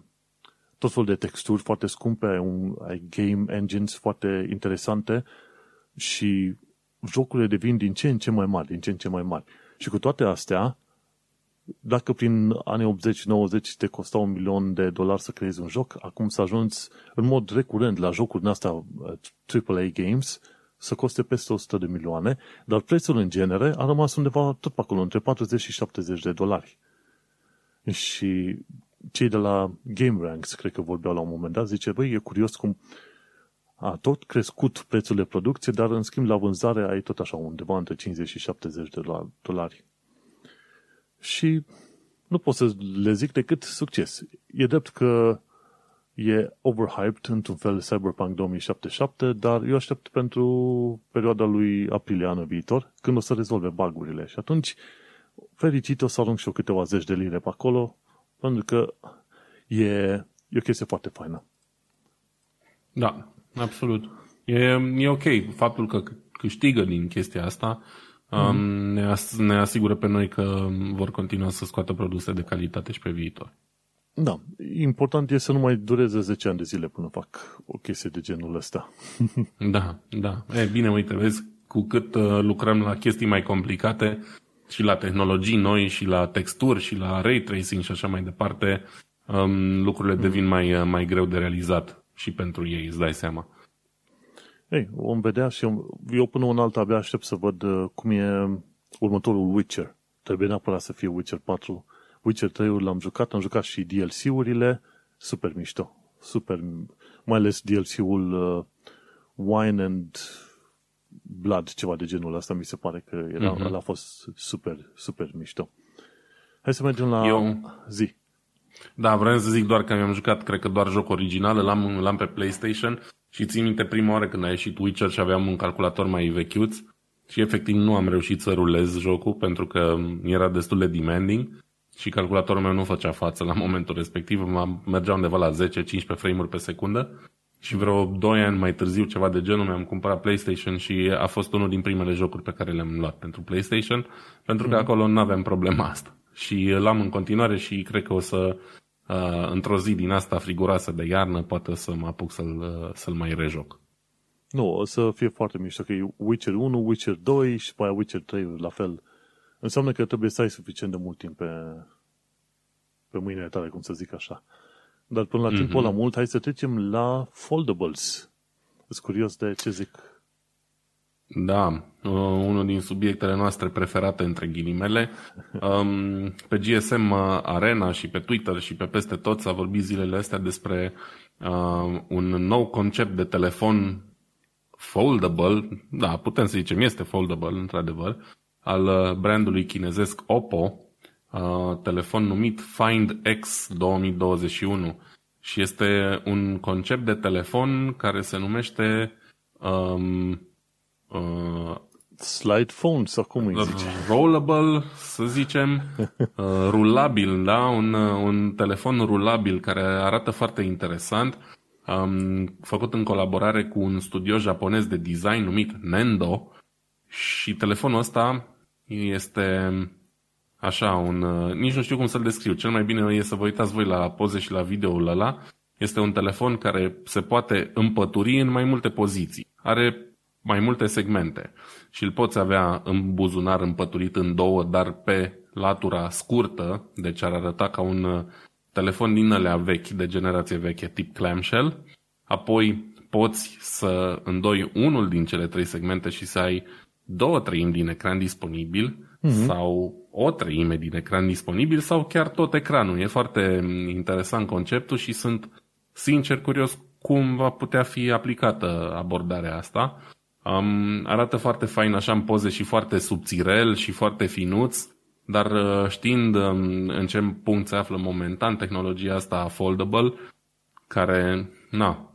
tot felul de texturi foarte scumpe, ai, un, ai game engines foarte interesante și jocurile devin din ce în ce mai mari, din ce în ce mai mari. Și cu toate astea, dacă prin anii 80-90 te costa un milion de dolari să creezi un joc, acum să ajungi în mod recurent la jocuri din astea AAA uh, games să coste peste 100 de milioane, dar prețul în genere a rămas undeva tot pe acolo, între 40 și 70 de dolari. Și cei de la Game Ranks, cred că vorbeau la un moment dat, zice, băi, e curios cum a tot crescut prețul de producție, dar în schimb la vânzare ai tot așa undeva între 50 și 70 de dolari și nu pot să le zic decât succes. E drept că e overhyped într-un fel Cyberpunk 2077, dar eu aștept pentru perioada lui aprilie anul viitor, când o să rezolve bagurile. Și atunci, fericit, o să arunc și eu câteva zeci de lire pe acolo, pentru că e, e o chestie foarte faină. Da, absolut. E, e ok faptul că câștigă din chestia asta, mm-hmm. ne, as- ne asigură pe noi că vor continua să scoată produse de calitate și pe viitor. Da, important e să nu mai dureze 10 ani de zile până fac o chestie de genul ăsta. da, da. E, bine, uite, vezi, cu cât uh, lucrăm la chestii mai complicate și la tehnologii noi și la texturi și la ray tracing și așa mai departe, um, lucrurile mm. devin mai, uh, mai greu de realizat și pentru ei, îți dai seama. Ei, vom vedea și eu, eu până un alt abia aștept să văd uh, cum e următorul Witcher. Trebuie neapărat să fie Witcher 4. Witcher 3 l-am jucat, am jucat și DLC-urile, super mișto. Super, mai ales DLC-ul uh, Wine and Blood, ceva de genul ăsta, mi se pare că era, mm-hmm. a fost super, super mișto. Hai să mergem la eu... zi. Da, vreau să zic doar că mi-am jucat, cred că doar joc original, l-am, l-am pe PlayStation și țin minte prima oară când a ieșit Witcher și aveam un calculator mai vechiuț și efectiv nu am reușit să rulez jocul pentru că era destul de demanding și calculatorul meu nu făcea față la momentul respectiv, mergea undeva la 10-15 frame-uri pe secundă și vreo 2 ani mai târziu, ceva de genul, mi-am cumpărat PlayStation și a fost unul din primele jocuri pe care le-am luat pentru PlayStation, pentru că mm. acolo nu aveam problema asta. Și l-am în continuare și cred că o să, uh, într-o zi din asta friguroasă de iarnă, poate să mă apuc să-l, uh, să-l mai rejoc. Nu, o să fie foarte mișto, că e Witcher 1, Witcher 2 și după aia Witcher 3 la fel. Înseamnă că trebuie să ai suficient de mult timp pe, pe mâinile tale, cum să zic așa. Dar până la mm-hmm. timpul ăla mult, hai să trecem la foldables. Sunt curios de ce zic. Da, uh, unul din subiectele noastre preferate între ghilimele. Um, pe GSM Arena și pe Twitter și pe peste tot s-a vorbit zilele astea despre uh, un nou concept de telefon foldable, da, putem să zicem, este foldable, într-adevăr, al uh, brandului chinezesc Oppo, uh, telefon numit Find X 2021 și este un concept de telefon care se numește um, uh, Slide phone sau cum îi zice? Rollable, să zicem, uh, rulabil, da? Un, uh, un telefon rulabil care arată foarte interesant, um, făcut în colaborare cu un studio japonez de design numit Nendo și telefonul ăsta este așa, un, uh, nici nu știu cum să-l descriu. Cel mai bine e să vă uitați voi la poze și la videoul ăla. Este un telefon care se poate împături în mai multe poziții. Are mai multe segmente și îl poți avea în buzunar împăturit în două, dar pe latura scurtă, deci ar arăta ca un uh, telefon din alea vechi, de generație veche, tip clamshell. Apoi poți să îndoi unul din cele trei segmente și să ai două treimi din ecran disponibil mm-hmm. sau o treime din ecran disponibil sau chiar tot ecranul. E foarte interesant conceptul și sunt sincer curios cum va putea fi aplicată abordarea asta. Um, arată foarte fain așa în poze și foarte subțirel și foarte finuț, dar uh, știind um, în ce punct se află momentan tehnologia asta foldable, care, na,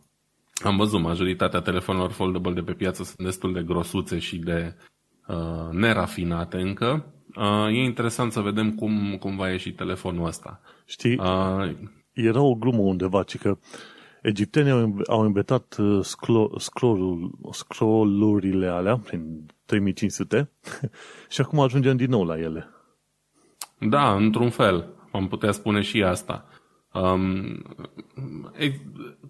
am văzut majoritatea telefonelor foldable de pe piață sunt destul de grosuțe și de uh, nerafinate încă. Uh, e interesant să vedem cum, cum va ieși telefonul ăsta. Știi, uh, era o glumă undeva, ci că egiptenii au, au inventat uh, scroll-urile alea prin 3500 și acum ajungem din nou la ele. Da, într-un fel. Am putea spune și asta. Um, e,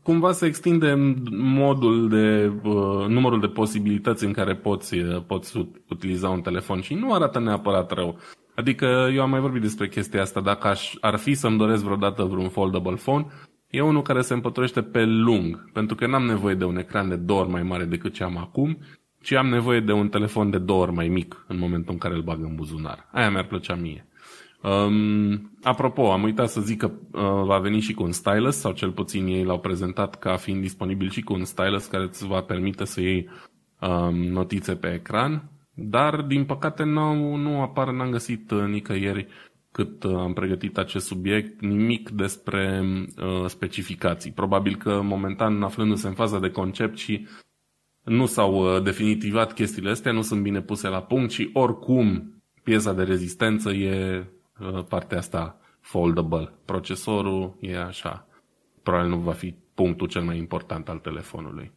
cumva se extinde modul de, uh, numărul de posibilități în care poți, uh, poți utiliza un telefon și nu arată neapărat rău. Adică eu am mai vorbit despre chestia asta, dacă aș, ar fi să-mi doresc vreodată vreun foldable phone, e unul care se împăturește pe lung, pentru că n-am nevoie de un ecran de două ori mai mare decât ce am acum, ci am nevoie de un telefon de două ori mai mic în momentul în care îl bag în buzunar. Aia mi-ar plăcea mie. Um, apropo, am uitat să zic că uh, va veni și cu un stylus, sau cel puțin ei l-au prezentat ca fiind disponibil și cu un stylus care îți va permite să iei um, notițe pe ecran, dar din păcate nu, nu apar, n-am găsit uh, nicăieri cât uh, am pregătit acest subiect, nimic despre uh, specificații. Probabil că momentan aflându-se în faza de concept și nu s-au uh, definitivat chestiile astea, nu sunt bine puse la punct și oricum piesa de rezistență e Uh, partea asta foldable. Procesorul e așa. Probabil nu va fi punctul cel mai important al telefonului.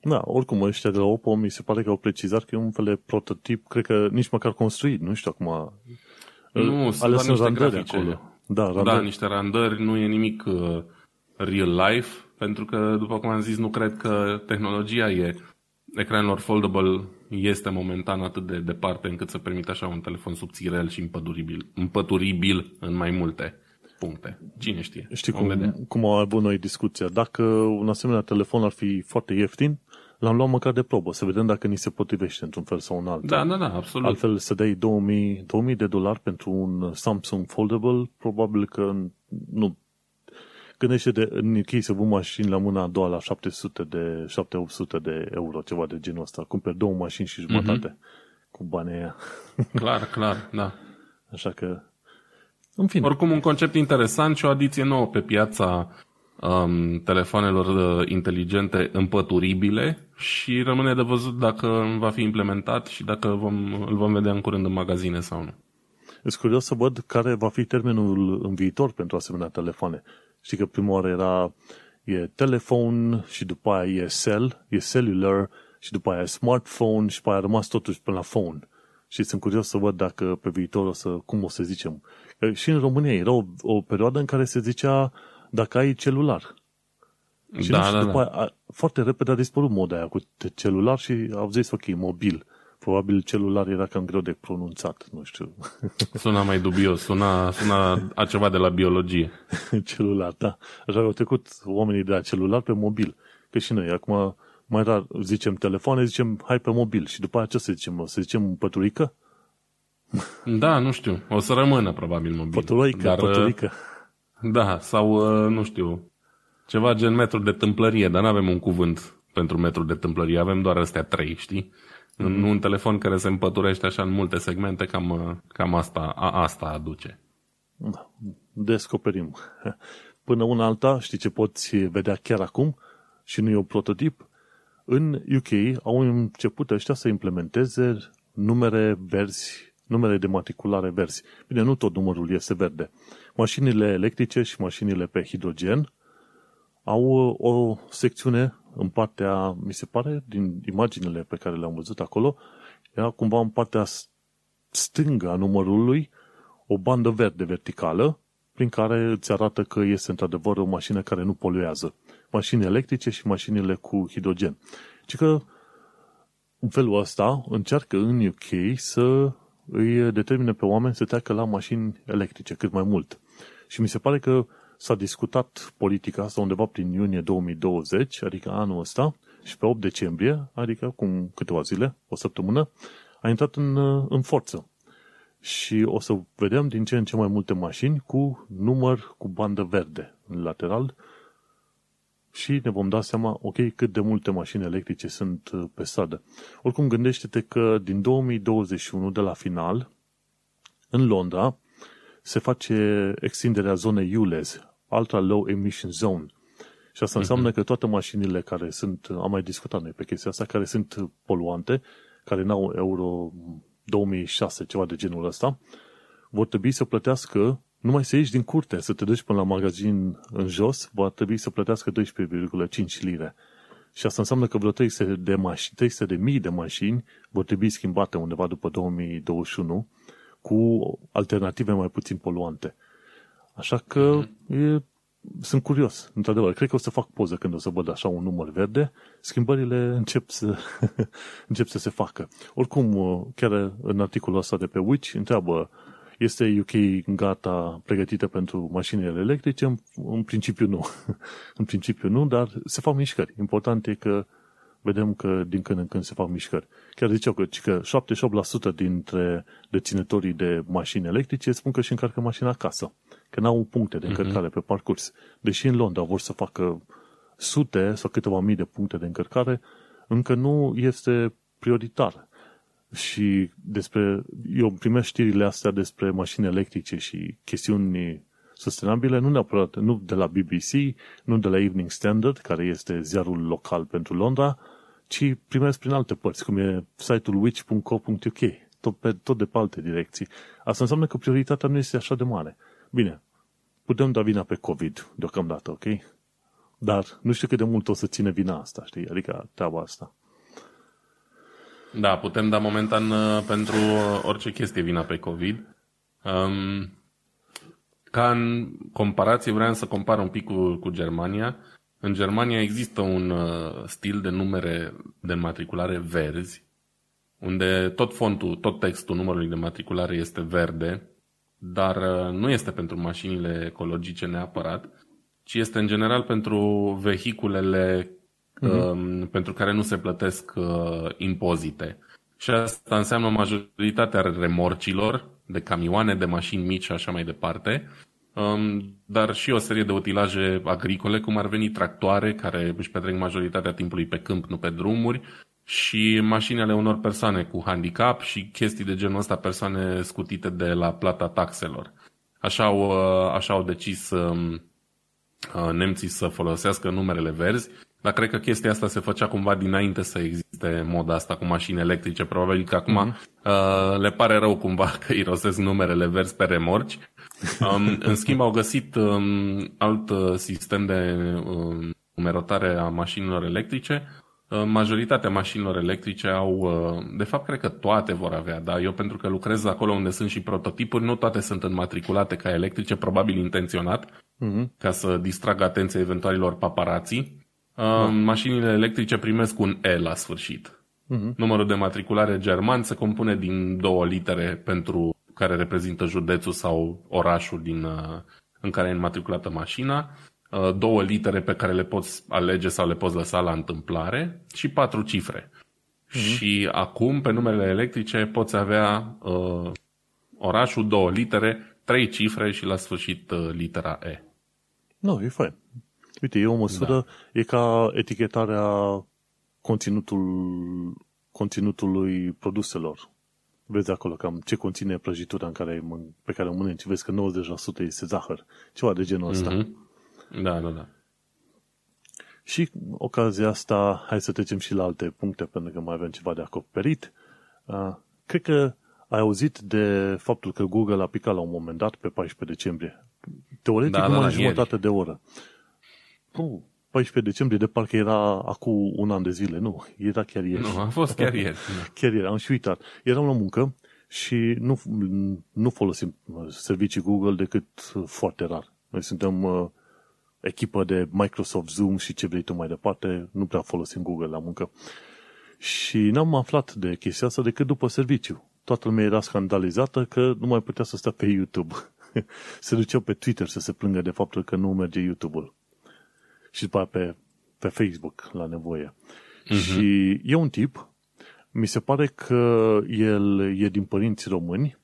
Da, oricum ăștia de la Oppo mi se pare că au precizat că e un fel de prototip, cred că nici măcar construit, nu știu acum. Nu, sunt doar niște grafice. Acolo. Da, randări. da, niște randări, nu e nimic uh, real life, pentru că, după cum am zis, nu cred că tehnologia e ecranelor foldable este momentan atât de departe încât să permită așa un telefon subțirel și împăturibil, împăturibil în mai multe puncte. Cine știe? Știi cum, cum au avut noi discuția? Dacă un asemenea telefon ar fi foarte ieftin, l-am luat măcar de probă, să vedem dacă ni se potrivește într-un fel sau un altul. Da, da, da, absolut. Altfel să dai 2000, 2000 de dolari pentru un Samsung Foldable, probabil că nu Gândește de, în UK să vând mașini la mâna a doua la 700 de, 700 de euro, ceva de genul ăsta. Cumperi două mașini și jumătate mm-hmm. cu banii aia. Clar, clar, da. Așa că, în fine. Oricum, un concept interesant și o adiție nouă pe piața um, telefonelor uh, inteligente împăturibile și rămâne de văzut dacă va fi implementat și dacă vom, îl vom vedea în curând în magazine sau nu. Sunt curios să văd care va fi termenul în viitor pentru asemenea telefoane. Știi că prima oară era e telefon și după aia e cell, e cellular și după aia e smartphone și după aia a rămas totuși până la phone. Și sunt curios să văd dacă pe viitor o să, cum o să zicem. Și în România era o, o perioadă în care se zicea dacă ai celular. Și da, da, după da. Aia, foarte repede a dispărut moda aia cu celular și au zis, ok, mobil. Probabil celular era cam greu de pronunțat, nu știu. Suna mai dubios, suna, suna a ceva de la biologie. celular, da. Așa au trecut oamenii de la celular pe mobil. Că și noi, acum mai rar zicem telefoane, zicem hai pe mobil. Și după aceea ce să zicem? O să zicem păturică? Da, nu știu. O să rămână probabil mobil. Păturoică, dar, păturică. Da, sau uh, nu știu, ceva gen metru de tâmplărie, dar nu avem un cuvânt pentru metru de tâmplărie, avem doar astea trei, știi? Mm-hmm. În un telefon care se împăturește așa în multe segmente, cam, cam asta, a, asta aduce. Da, descoperim. Până una alta, știi ce poți vedea chiar acum? Și nu e un prototip? În UK au început ăștia să implementeze numere verzi, numere de matriculare verzi. Bine, nu tot numărul este verde. Mașinile electrice și mașinile pe hidrogen au uh, o secțiune în partea, mi se pare, din imaginele pe care le-am văzut acolo, era cumva în partea stângă a numărului o bandă verde verticală prin care îți arată că este într-adevăr o mașină care nu poluează. Mașini electrice și mașinile cu hidrogen. Ci că în felul ăsta încearcă în UK să îi determine pe oameni să treacă la mașini electrice cât mai mult. Și mi se pare că s-a discutat politica asta undeva prin iunie 2020, adică anul ăsta, și pe 8 decembrie, adică acum câteva zile, o săptămână, a intrat în, în forță. Și o să vedem din ce în ce mai multe mașini cu număr cu bandă verde în lateral și ne vom da seama, ok, cât de multe mașini electrice sunt pe stradă. Oricum, gândește-te că din 2021, de la final, în Londra, se face extinderea zonei ULEZ, Ultra Low Emission Zone. Și asta înseamnă uh-huh. că toate mașinile care sunt, am mai discutat noi pe chestia asta, care sunt poluante, care n-au Euro 2006, ceva de genul ăsta, vor trebui să plătească, numai să ieși din curte, să te duci până la magazin în jos, va trebui să plătească 12,5 lire. Și asta înseamnă că vreo 300 de, mașini, 300 de mii de mașini vor trebui schimbate undeva după 2021 cu alternative mai puțin poluante. Așa că mm-hmm. e, sunt curios, într-adevăr. Cred că o să fac poză când o să văd așa un număr verde. Schimbările încep să, încep să se facă. Oricum, chiar în articolul ăsta de pe Witch, întreabă este UK gata, pregătită pentru mașinile electrice? În, în principiu nu. în principiu nu, dar se fac mișcări. Important e că vedem că din când în când se fac mișcări. Chiar ziceau că, că 78% dintre deținătorii de mașini electrice spun că și încarcă mașina acasă, că n-au puncte de mhm. încărcare uh-huh. pe parcurs. Deși în Londra vor să facă sute sau câteva mii de puncte de încărcare, încă nu este prioritar. Și despre, eu primesc știrile astea despre mașini electrice și chestiuni sustenabile, nu neapărat, nu de la BBC, nu de la Evening Standard, care este ziarul local pentru Londra, ci primesc prin alte părți, cum e site-ul witch.co.uk, tot, pe, tot de pe alte direcții. Asta înseamnă că prioritatea nu este așa de mare. Bine, putem da vina pe COVID deocamdată, ok? Dar nu știu cât de mult o să ține vina asta, știi? Adică treaba asta. Da, putem da momentan uh, pentru orice chestie vina pe COVID. Um, ca în comparație, vreau să compar un pic cu, cu Germania. În Germania există un uh, stil de numere de matriculare verzi, unde tot fontul, tot textul numărului de matriculare este verde, dar uh, nu este pentru mașinile ecologice neapărat, ci este în general pentru vehiculele uh-huh. pentru care nu se plătesc uh, impozite. Și asta înseamnă majoritatea remorcilor, de camioane, de mașini mici și așa mai departe, um, dar și o serie de utilaje agricole, cum ar veni tractoare, care își petrec majoritatea timpului pe câmp, nu pe drumuri, și mașinile unor persoane cu handicap și chestii de genul ăsta, persoane scutite de la plata taxelor. Așa au, uh, așa au decis um, uh, nemții să folosească numerele verzi, Dar cred că chestia asta se făcea cumva dinainte să existe moda asta cu mașini electrice. Probabil că acum mm-hmm. uh, le pare rău cumva că irosesc numerele verzi pe remorci. Um, în schimb au găsit um, alt uh, sistem de um, numerotare a mașinilor electrice. Uh, majoritatea mașinilor electrice au, uh, de fapt cred că toate vor avea, dar eu pentru că lucrez acolo unde sunt și prototipuri, nu toate sunt înmatriculate ca electrice, probabil intenționat, mm-hmm. ca să distragă atenția eventualilor paparații. Uh, mașinile electrice primesc un E la sfârșit. Uh-huh. Numărul de matriculare german se compune din două litere pentru care reprezintă județul sau orașul din, uh, în care e înmatriculată mașina, uh, două litere pe care le poți alege sau le poți lăsa la întâmplare și patru cifre. Uh-huh. Și acum, pe numele electrice, poți avea uh, orașul, două litere, trei cifre și la sfârșit uh, litera E. Nu, e fain. Uite, e o măsură, da. e ca etichetarea conținutul, conținutului produselor. Vezi acolo cam ce conține prăjitura în care ai, pe care o mănânci. Vezi că 90% este zahăr. Ceva de genul ăsta. Mm-hmm. Da, da, da. Și ocazia asta, hai să trecem și la alte puncte, pentru că mai avem ceva de acoperit. Uh, cred că ai auzit de faptul că Google a picat la un moment dat pe 14 decembrie. Teoretic, da, numai da, jumătate de oră. Nu, 14 decembrie de parcă era acum un an de zile, nu, era chiar ieri. Nu, a fost chiar ieri. chiar ieri, am și uitat. Eram la muncă și nu, nu folosim servicii Google decât foarte rar. Noi suntem uh, echipă de Microsoft Zoom și ce vrei tu mai departe, nu prea folosim Google la muncă. Și n-am aflat de chestia asta decât după serviciu. Toată lumea era scandalizată că nu mai putea să stea pe YouTube. se duceau pe Twitter să se plângă de faptul că nu merge YouTube-ul și după pe, pe Facebook la nevoie. Uh-huh. Și e un tip, mi se pare că el e din părinți români,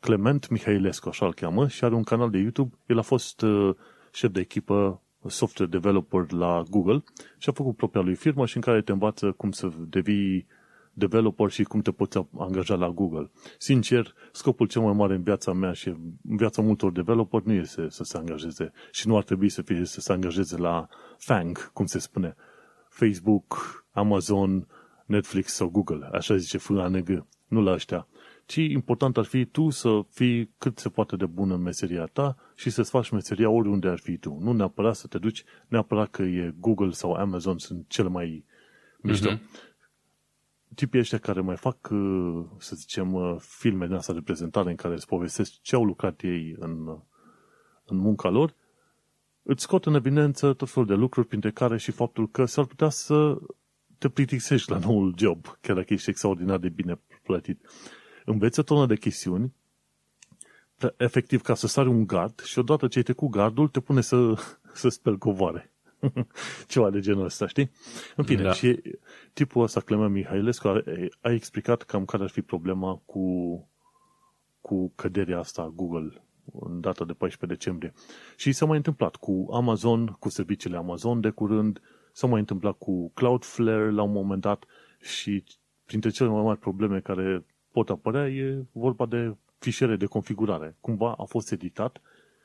Clement Mihailescu, așa îl cheamă, și are un canal de YouTube. El a fost uh, șef de echipă software developer la Google și a făcut propria lui firmă și în care te învață cum să devii developer și cum te poți angaja la Google. Sincer, scopul cel mai mare în viața mea și în viața multor developer nu este să se angajeze și nu ar trebui să fie să se angajeze la FANG, cum se spune, Facebook, Amazon, Netflix sau Google, așa zice FANG, nu la ăștia. Ci important ar fi tu să fii cât se poate de bun în meseria ta și să-ți faci meseria oriunde ar fi tu. Nu neapărat să te duci, neapărat că e Google sau Amazon sunt cele mai mișto. Uh-huh tipii ăștia care mai fac, uh, să zicem, uh, filme din asta de prezentare în care îți povestesc ce au lucrat ei în, uh, în munca lor, îți scot în evidență tot felul de lucruri, printre care și faptul că s-ar putea să te plictisești la noul job, chiar dacă ești extraordinar de bine plătit. Înveți o tonă de chestiuni, efectiv ca să sari un gard și odată ce ai trecut gardul, te pune să, să speli covoare. Ceva de genul ăsta, știi? În fine, da. și tipul ăsta, Clemen Mihailescu, a, a explicat cam care ar fi problema cu, cu căderea asta Google în data de 14 decembrie. Și s-a mai întâmplat cu Amazon, cu serviciile Amazon de curând, s-a mai întâmplat cu Cloudflare la un moment dat și printre cele mai mari probleme care pot apărea e vorba de fișiere de configurare. Cumva a fost editat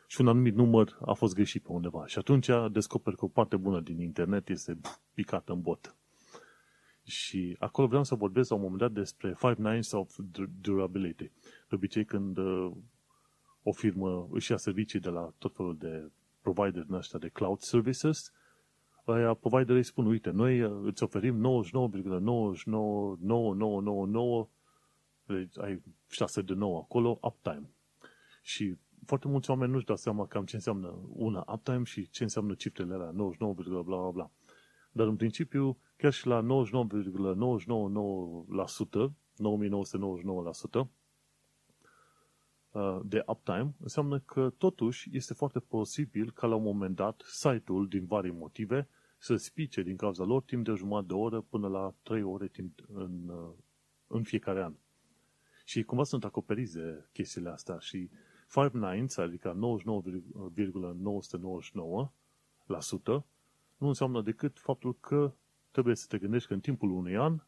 și un anumit număr a fost greșit pe undeva. Și atunci descoperi că o parte bună din internet este picată în bot. Și acolo vreau să vorbesc la un moment dat despre Five Nines of Durability. De obicei când uh, o firmă își ia servicii de la tot felul de provider din ăștia de cloud services, aia providerii spun, uite, noi uh, îți oferim 99,999999 deci ai 6 de 9 acolo, uptime. Și foarte mulți oameni nu-și dau seama cam ce înseamnă una uptime și ce înseamnă cifrele alea, 99, bla bla bla. Dar în principiu, chiar și la 99,999%, 9999% uh, de uptime, înseamnă că totuși este foarte posibil ca la un moment dat site-ul, din vari motive, să spice din cauza lor timp de o jumătate de oră până la 3 ore timp în, uh, în fiecare an. Și cumva sunt acoperiți de chestiile astea și Five nines, adică 99,999%, nu înseamnă decât faptul că trebuie să te gândești că în timpul unui an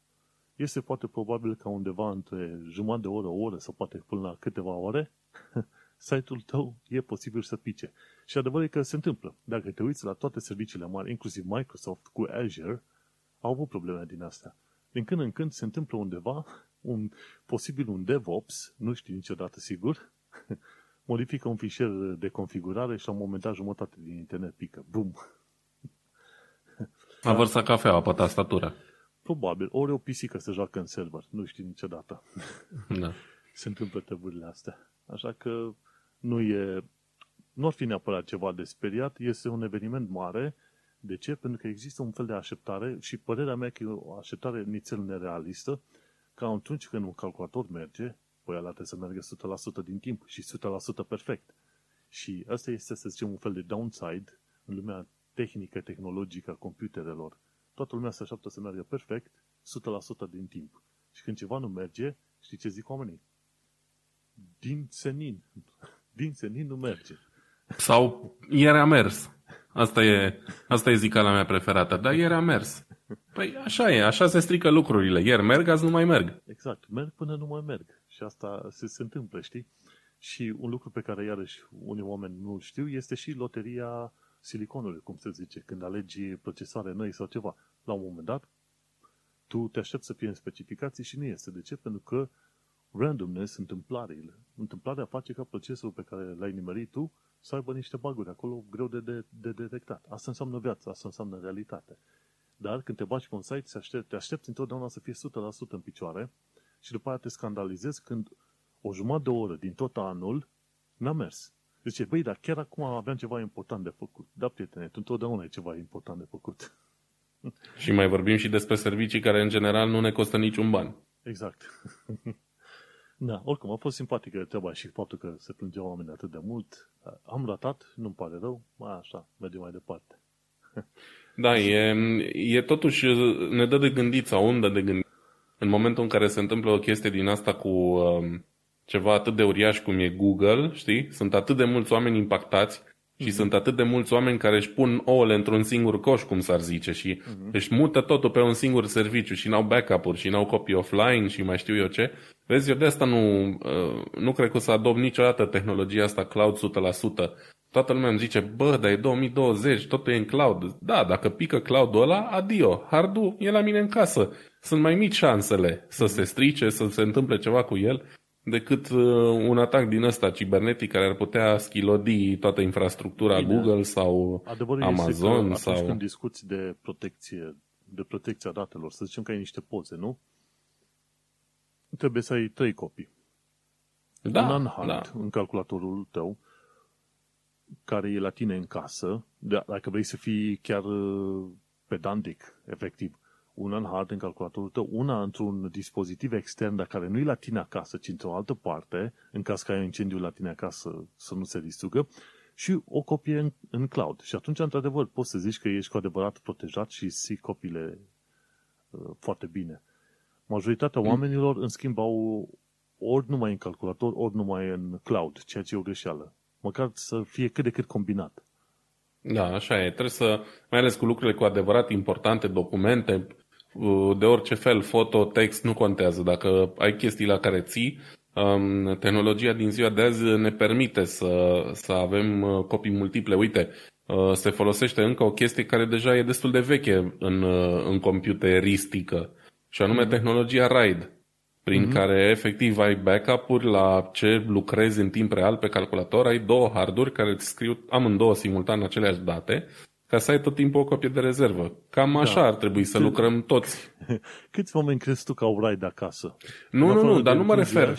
este foarte probabil ca undeva între jumătate de oră, o oră sau poate până la câteva ore site-ul tău e posibil să pice. Și adevărul e că se întâmplă. Dacă te uiți la toate serviciile mari, inclusiv Microsoft cu Azure, au avut probleme din astea. Din când în când se întâmplă undeva, un, posibil un DevOps, nu știi niciodată sigur, modifică un fișier de configurare și la un moment dat jumătate din internet pică. Bum! A vărsat cafeaua pe tastatură. Probabil. Ori o pisică se joacă în server. Nu știi niciodată. Da. se întâmplă treburile astea. Așa că nu e... Nu ar fi neapărat ceva de speriat. Este un eveniment mare. De ce? Pentru că există un fel de așteptare și părerea mea că e o așteptare nițel nerealistă ca atunci când un calculator merge, păi ăla trebuie să meargă 100% din timp și 100% perfect. Și asta este, să zicem, un fel de downside în lumea tehnică, tehnologică a computerelor. Toată lumea se așteaptă să meargă perfect, 100% din timp. Și când ceva nu merge, știi ce zic oamenii? Din senin. Din senin nu merge. Sau ieri a mers. Asta e, asta e zicala mea preferată. Dar ieri a mers. Păi așa e, așa se strică lucrurile. Ieri merg, azi nu mai merg. Exact, merg până nu mai merg. Și asta se, se întâmplă, știi? Și un lucru pe care iarăși unii oameni nu știu este și loteria siliconului, cum se zice, când alegi procesoare noi sau ceva. La un moment dat, tu te aștepți să fie în specificații și nu este. De ce? Pentru că randomness, întâmplările, întâmplarea face ca procesul pe care l-ai nimerit tu să aibă niște baguri acolo greu de, de, de detectat. Asta înseamnă viață, asta înseamnă realitate. Dar când te bagi pe un site, te aștepți, te aștepți întotdeauna să fie 100% în picioare și după aia te scandalizezi când o jumătate de oră din tot anul n-a mers. Zice, băi, dar chiar acum aveam ceva important de făcut. Da, prietene, tu întotdeauna e ceva important de făcut. Și mai vorbim și despre servicii care în general nu ne costă niciun ban. Exact. da, oricum, a fost simpatică treaba și faptul că se plângeau oamenii atât de mult. Am ratat, nu-mi pare rău, mai așa, mergem mai departe. Da, e, e totuși, ne dă de gândit sau undă de gândit. În momentul în care se întâmplă o chestie din asta cu um, ceva atât de uriaș cum e Google, știi? Sunt atât de mulți oameni impactați și mm-hmm. sunt atât de mulți oameni care își pun ouăle într-un singur coș, cum s-ar zice, și mm-hmm. își mută totul pe un singur serviciu și n-au backup-uri și n-au copii offline și mai știu eu ce. Vezi, eu de asta nu, uh, nu cred că o să adopt niciodată tehnologia asta cloud 100%. Toată lumea îmi zice, bă, dar e 2020, totul e în cloud. Da, dacă pică cloud-ul ăla, adio, hardul e la mine în casă. Sunt mai mici șansele să se strice, să se întâmple ceva cu el decât uh, un atac din ăsta cibernetic care ar putea schilodi toată infrastructura Bine. Google sau Adevărul Amazon. Este că sau... când discuți de protecție, de protecția datelor, să zicem că ai niște poze, nu? Trebuie să ai trei copii. Da, un unhard da. în calculatorul tău, care e la tine în casă, dacă vrei să fii chiar uh, pedantic, efectiv un an hard în calculatorul tău, una într-un dispozitiv extern, dar care nu e la tine acasă, ci într-o altă parte, în caz că ai un incendiu la tine acasă să nu se distrugă, și o copie în, în cloud. Și atunci, într-adevăr, poți să zici că ești cu adevărat protejat și ții copiile uh, foarte bine. Majoritatea mm. oamenilor, în schimb, au ori numai în calculator, ori numai în cloud, ceea ce e o greșeală. Măcar să fie cât de cât combinat. Da, așa e. Trebuie să, mai ales cu lucrurile cu adevărat importante, documente, Uh, de orice fel, foto, text, nu contează. Dacă ai chestii la care ții, um, tehnologia din ziua de azi ne permite să, să avem uh, copii multiple. Uite, uh, se folosește încă o chestie care deja e destul de veche în, în computeristică, și anume mm-hmm. tehnologia RAID, prin mm-hmm. care efectiv ai backup-uri la ce lucrezi în timp real pe calculator, ai două harduri care îți scriu amândouă simultan aceleași date ca să ai tot timpul o copie de rezervă. Cam așa da. ar trebui să Cât... lucrăm toți. Câți oameni crezi tu că au RAID acasă? Nu, nu, nu, dar nu mă refer.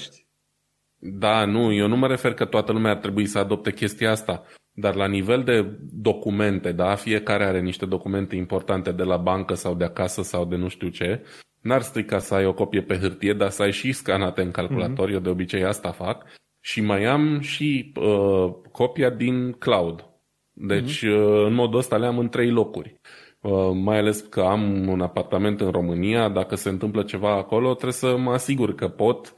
Da, nu, eu nu mă refer că toată lumea ar trebui să adopte chestia asta. Dar la nivel de documente, da, fiecare are niște documente importante de la bancă sau de acasă sau de nu știu ce, n-ar strica să ai o copie pe hârtie, dar să ai și scanate în calculator, mm-hmm. eu de obicei asta fac, și mai am și uh, copia din cloud. Deci, uh-huh. în modul ăsta le am în trei locuri. Uh, mai ales că am un apartament în România, dacă se întâmplă ceva acolo, trebuie să mă asigur că pot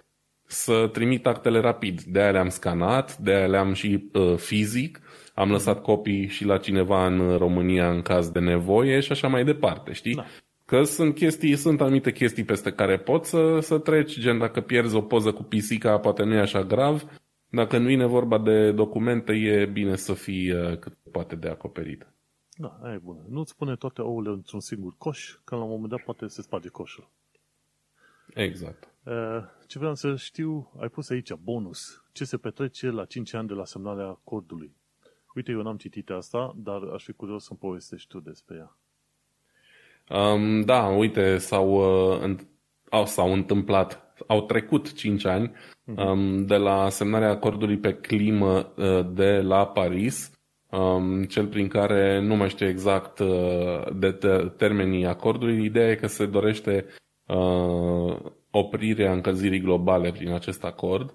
să trimit actele rapid. De aia le-am scanat, de aia le-am și uh, fizic, am lăsat copii și la cineva în România în caz de nevoie și așa mai departe, știi? Da. Că sunt chestii, sunt anumite chestii peste care poți să, să treci, gen dacă pierzi o poză cu pisica, poate nu e așa grav, dacă nu vine vorba de documente, e bine să fii uh, cât poate de acoperit. Da, aia e bună. Nu-ți pune toate ouăle într-un singur coș, că la un moment dat poate se sparge coșul. Exact. Ce vreau să știu, ai pus aici, bonus. Ce se petrece la 5 ani de la semnarea codului? Uite, eu n-am citit asta, dar aș fi curios să-mi povestești tu despre ea. Um, da, uite, s-au, uh, au, s-au întâmplat, au trecut 5 ani uh-huh. um, de la semnarea acordului pe climă uh, de la Paris, um, cel prin care nu mai știu exact uh, de termenii acordului. Ideea e că se dorește uh, oprirea încălzirii globale prin acest acord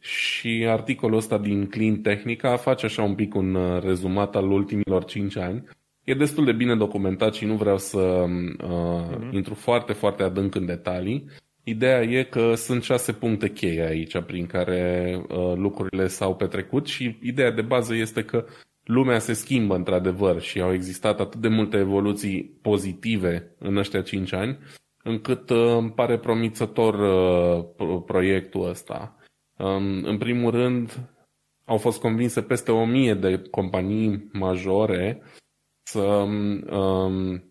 și articolul ăsta din Clean Technica face așa un pic un uh, rezumat al ultimilor 5 ani. E destul de bine documentat și nu vreau să uh, uh-huh. intru foarte, foarte adânc în detalii. Ideea e că sunt șase puncte cheie aici prin care uh, lucrurile s-au petrecut și ideea de bază este că lumea se schimbă într-adevăr și au existat atât de multe evoluții pozitive în ăștia 5 ani, încât uh, îmi pare promițător uh, proiectul ăsta. Um, în primul rând, au fost convinse peste o mie de companii majore să um,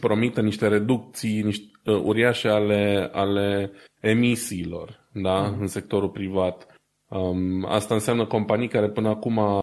promită niște reducții niște, uh, uriașe ale, ale emisiilor da? Mm. în sectorul privat. Um, asta înseamnă companii care până acum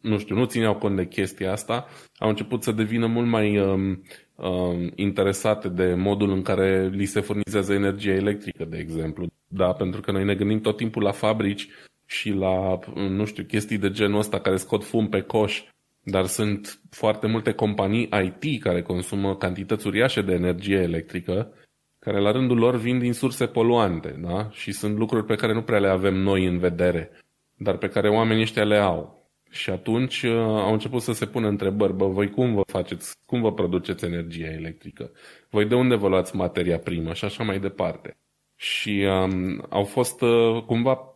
nu știu, nu țineau cont de chestia asta, au început să devină mult mai um, um, interesate de modul în care li se furnizează energia electrică, de exemplu. Da, pentru că noi ne gândim tot timpul la fabrici și la, nu știu, chestii de genul ăsta care scot fum pe coș, dar sunt foarte multe companii IT care consumă cantități uriașe de energie electrică, care la rândul lor vin din surse poluante, da? Și sunt lucruri pe care nu prea le avem noi în vedere, dar pe care oamenii ăștia le au. Și atunci uh, au început să se pună întrebări, bă, voi cum vă faceți, cum vă produceți energia electrică? Voi de unde vă luați materia primă și așa mai departe. Și um, au fost uh, cumva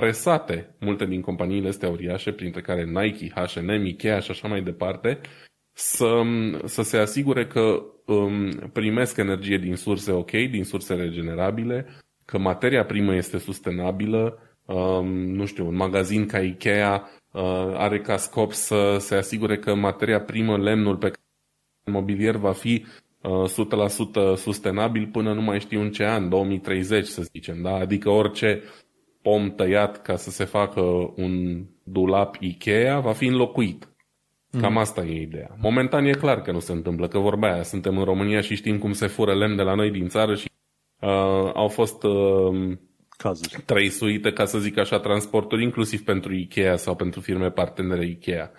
presate multe din companiile astea uriașe, printre care Nike, H&M, Ikea și așa mai departe, să, um, să se asigure că um, primesc energie din surse ok, din surse regenerabile, că materia primă este sustenabilă, um, nu știu, un magazin ca Ikea Uh, are ca scop să se asigure că materia primă, lemnul pe care mobilier va fi 100% uh, sustenabil până nu mai știu în ce an, 2030 să zicem, da? Adică orice pom tăiat ca să se facă un dulap Ikea va fi înlocuit. Cam mm. asta e ideea. Momentan e clar că nu se întâmplă, că vorba aia, suntem în România și știm cum se fură lemn de la noi din țară și uh, au fost uh, cazuri. trăisuite, ca să zic așa, transporturi, inclusiv pentru Ikea sau pentru firme partenere Ikea.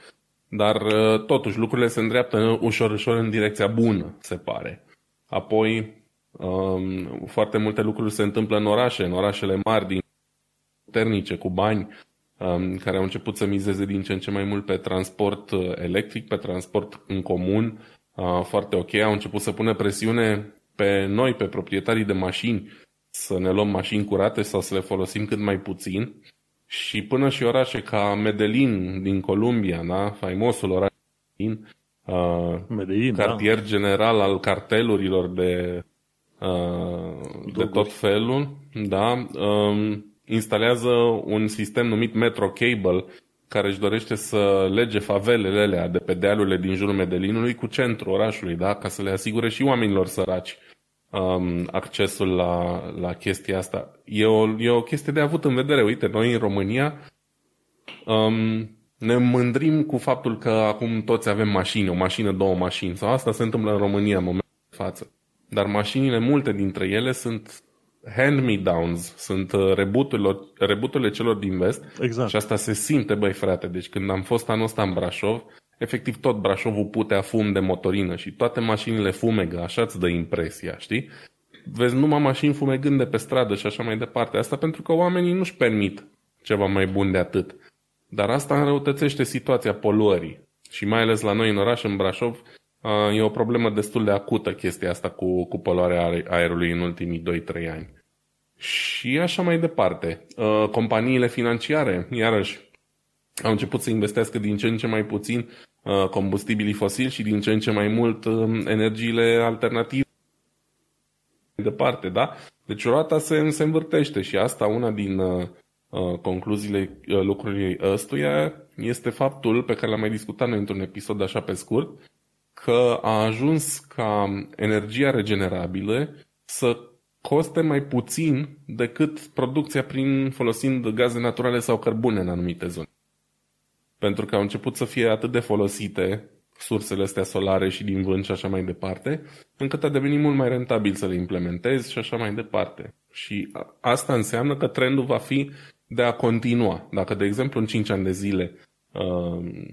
Dar uh, totuși lucrurile se îndreaptă ușor, ușor în direcția bună, se pare. Apoi, um, foarte multe lucruri se întâmplă în orașe, în orașele mari, din puternice, cu bani, um, care au început să mizeze din ce în ce mai mult pe transport uh, electric, pe transport în comun, uh, foarte ok. Au început să pună presiune pe noi, pe proprietarii de mașini, să ne luăm mașini curate sau să le folosim cât mai puțin. Și până și orașe ca Medellin din Columbia, da? faimosul oraș Medellin, uh, Medellin cartier da. general al cartelurilor de, uh, de tot felul, da? Um, instalează un sistem numit Metro Cable care își dorește să lege favelele alea de pe dealurile din jurul Medellinului cu centrul orașului, da? ca să le asigure și oamenilor săraci um, accesul la, la chestia asta. E o, e o chestie de avut în vedere. Uite, noi în România um, ne mândrim cu faptul că acum toți avem mașini, o mașină, două mașini. Sau asta se întâmplă în România în momentul de față. Dar mașinile, multe dintre ele sunt hand-me-downs, sunt uh, rebuturile celor din vest exact. și asta se simte, băi frate. Deci când am fost anul ăsta în Brașov, efectiv tot Brașovul putea fum de motorină și toate mașinile fumegă, așa îți dă impresia, știi? Vezi numai mașini fumegând de pe stradă și așa mai departe. Asta pentru că oamenii nu-și permit ceva mai bun de atât. Dar asta înrăutățește situația poluării. Și mai ales la noi în oraș, în Brașov, e o problemă destul de acută chestia asta cu, cu poluarea aerului în ultimii 2-3 ani. Și așa mai departe. Companiile financiare, iarăși, au început să investească din ce în ce mai puțin uh, combustibilii fosili și din ce în ce mai mult um, energiile alternative departe, da? Deci roata se, se învârtește și asta una din, uh, uh, concluziile uh, lucrurii ăstuia este faptul pe care l-am mai discutat noi într-un episod așa pe scurt, că a ajuns ca energia regenerabilă să coste mai puțin decât producția prin folosind gaze naturale sau cărbune în anumite zone. Pentru că au început să fie atât de folosite sursele astea solare și din vânt și așa mai departe, încât a devenit mult mai rentabil să le implementezi și așa mai departe. Și asta înseamnă că trendul va fi de a continua. Dacă, de exemplu, în 5 ani de zile uh,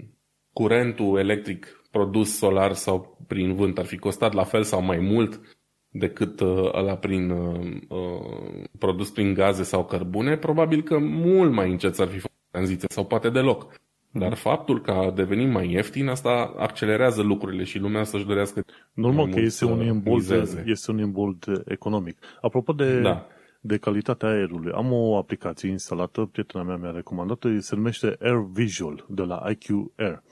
curentul electric produs solar sau prin vânt ar fi costat la fel sau mai mult decât uh, ăla prin, uh, uh, produs prin gaze sau cărbune, probabil că mult mai încet s-ar fi făcut tranziția sau poate deloc. Dar faptul că a devenit mai ieftin, asta accelerează lucrurile și lumea să-și dorească Normal că este un, imbold, este un imbold economic. Apropo de, da. de calitatea aerului, am o aplicație instalată, prietena mea mi-a recomandat se numește Air Visual de la IQ Air.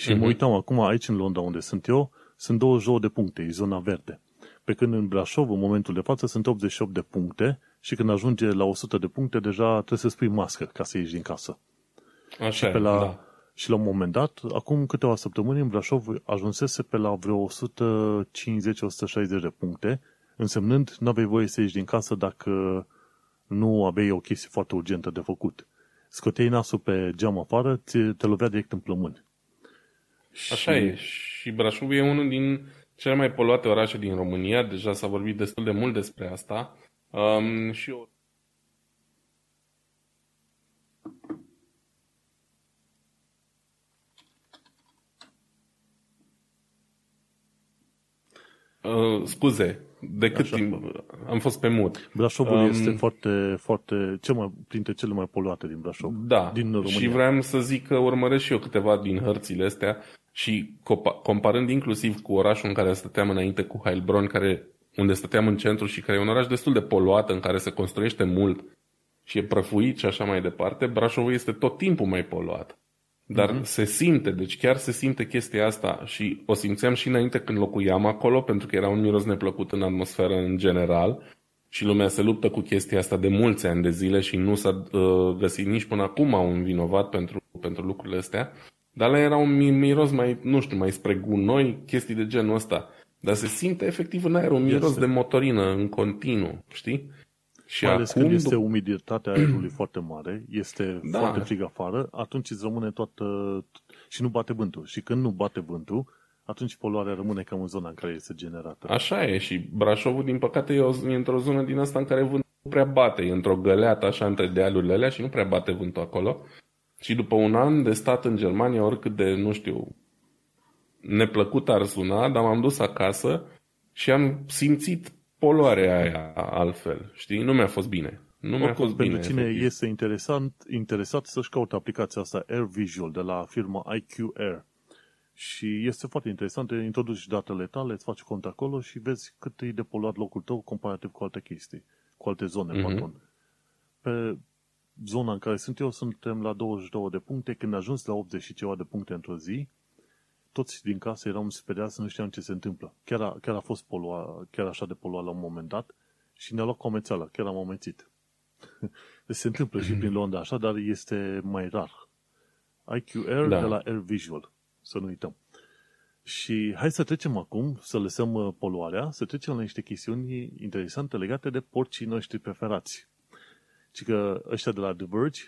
Și uh-huh. mă uitam acum aici în Londra unde sunt eu, sunt 22 de puncte, e zona verde. Pe când în Brașov, în momentul de față, sunt 88 de puncte și când ajunge la 100 de puncte, deja trebuie să spui mască ca să ieși din casă. Așa și, pe la, da. și la un moment dat, acum câteva săptămâni, în Brașov ajunsese pe la vreo 150-160 de puncte, însemnând nu aveai voie să ieși din casă dacă nu aveai o chestie foarte urgentă de făcut. Scoteai nasul pe geam afară, te lovea direct în plămâni. Așa și... e. Și Brașov e unul din cele mai poluate orașe din România. Deja s-a vorbit destul de mult despre asta. Um, și eu... Uh, scuze, de cât Așa. timp am fost pe mut. Brașovul um, este foarte, foarte, cel mai, printre cele mai poluate din Brașov. Da, din România. și vreau să zic că urmăresc și eu câteva din hărțile astea și comparând inclusiv cu orașul în care stăteam înainte, cu Heilbronn, care, unde stăteam în centru și care e un oraș destul de poluat, în care se construiește mult și e prăfuit și așa mai departe, Brașovul este tot timpul mai poluat. Dar uh-huh. se simte, deci chiar se simte chestia asta și o simțeam și înainte când locuiam acolo, pentru că era un miros neplăcut în atmosferă în general și lumea se luptă cu chestia asta de mulți ani de zile și nu s-a uh, găsit nici până acum un vinovat pentru, pentru lucrurile astea. Dar la era un miros mai, nu știu, mai spre gunoi, chestii de genul ăsta. Dar se simte efectiv în aer un miros este. de motorină în continuu, știi? Și Mai ales acum, când este umiditatea aerului foarte mare, este da. foarte frig afară, atunci îți rămâne toată... și nu bate vântul. Și când nu bate vântul, atunci poluarea rămâne cam în zona în care este generată. Așa e și Brașovul, din păcate, e, o, e într-o zonă din asta în care vântul nu prea bate. E într-o găleată așa între dealurile alea și nu prea bate vântul acolo. Și după un an de stat în Germania, oricât de, nu știu, neplăcut ar suna, dar m-am dus acasă și am simțit poluarea aia altfel. Știi? Nu mi-a fost bine. Nu mi-a fost pentru bine. cine efectiv. este interesant, interesat să-și caute aplicația asta Air Visual de la firma IQ Air. Și este foarte interesant, introduci datele tale, îți faci cont acolo și vezi cât e de poluat locul tău comparativ cu alte chestii, cu alte zone, mm-hmm. pardon. Pe zona în care sunt eu, suntem la 22 de puncte. Când ajuns la 80 și ceva de puncte într-o zi, toți din casă eram speriați, nu știam ce se întâmplă. Chiar a, chiar a fost polua, chiar așa de poluat la un moment dat și ne-a luat comețeala, chiar am amețit. deci se întâmplă și prin Londra așa, dar este mai rar. IQ Air da. de la Air Visual, să nu uităm. Și hai să trecem acum, să lăsăm uh, poluarea, să trecem la niște chestiuni interesante legate de porcii noștri preferați. Și că ăștia de la The Verge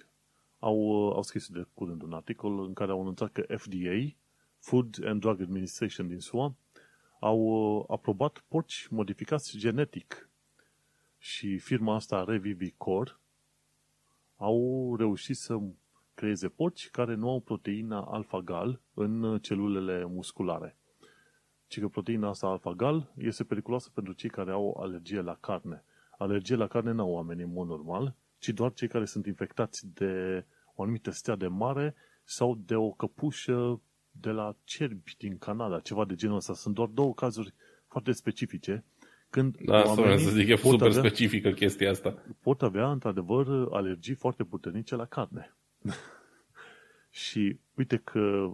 au, uh, au scris de curând un articol în care au anunțat că FDA, Food and Drug Administration din SUA, au uh, aprobat porci modificați genetic. Și firma asta, Revivicor, au reușit să creeze porci care nu au proteina alfa-gal în uh, celulele musculare. Ci că proteina asta alfa-gal este periculoasă pentru cei care au alergie la carne. Alergie la carne nu au oamenii în mod normal, ci doar cei care sunt infectați de o anumită stea de mare sau de o căpușă de la cerbi din Canada, ceva de genul ăsta. Sunt doar două cazuri foarte specifice. Când da, asta să zic, e super avea, specifică chestia asta. Pot avea, într-adevăr, alergii foarte puternice la carne. și uite că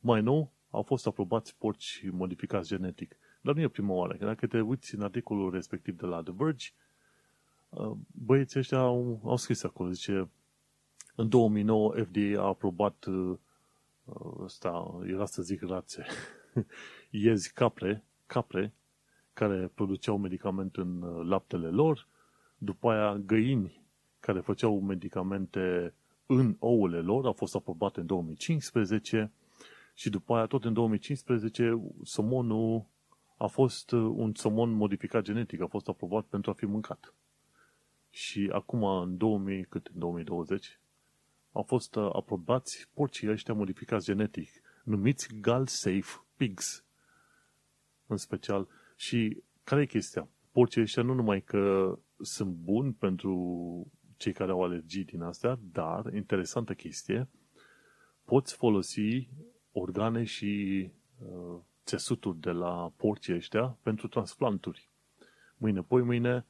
mai nou au fost aprobați porci modificați genetic. Dar nu e prima oară. Dacă te uiți în articolul respectiv de la The Verge, Uh, băieții ăștia au, au scris acolo, zice, În 2009 FDA a aprobat uh, ăsta, era să zic rațe, iezi capre, capre care produceau medicament în uh, laptele lor, după aia găini care făceau medicamente în ouăle lor, au fost aprobate în 2015 și după aia tot în 2015 somonul a fost uh, un somon modificat genetic, a fost aprobat pentru a fi mâncat. Și acum, în 2000, cât, în 2020, au fost uh, aprobați porcii ăștia modificați genetic, numiți Gal Safe Pigs, în special. Și care e chestia? Porcii ăștia nu numai că sunt buni pentru cei care au alergii din astea, dar, interesantă chestie, poți folosi organe și uh, țesuturi de la porcii ăștia pentru transplanturi. Mâine, poi mâine,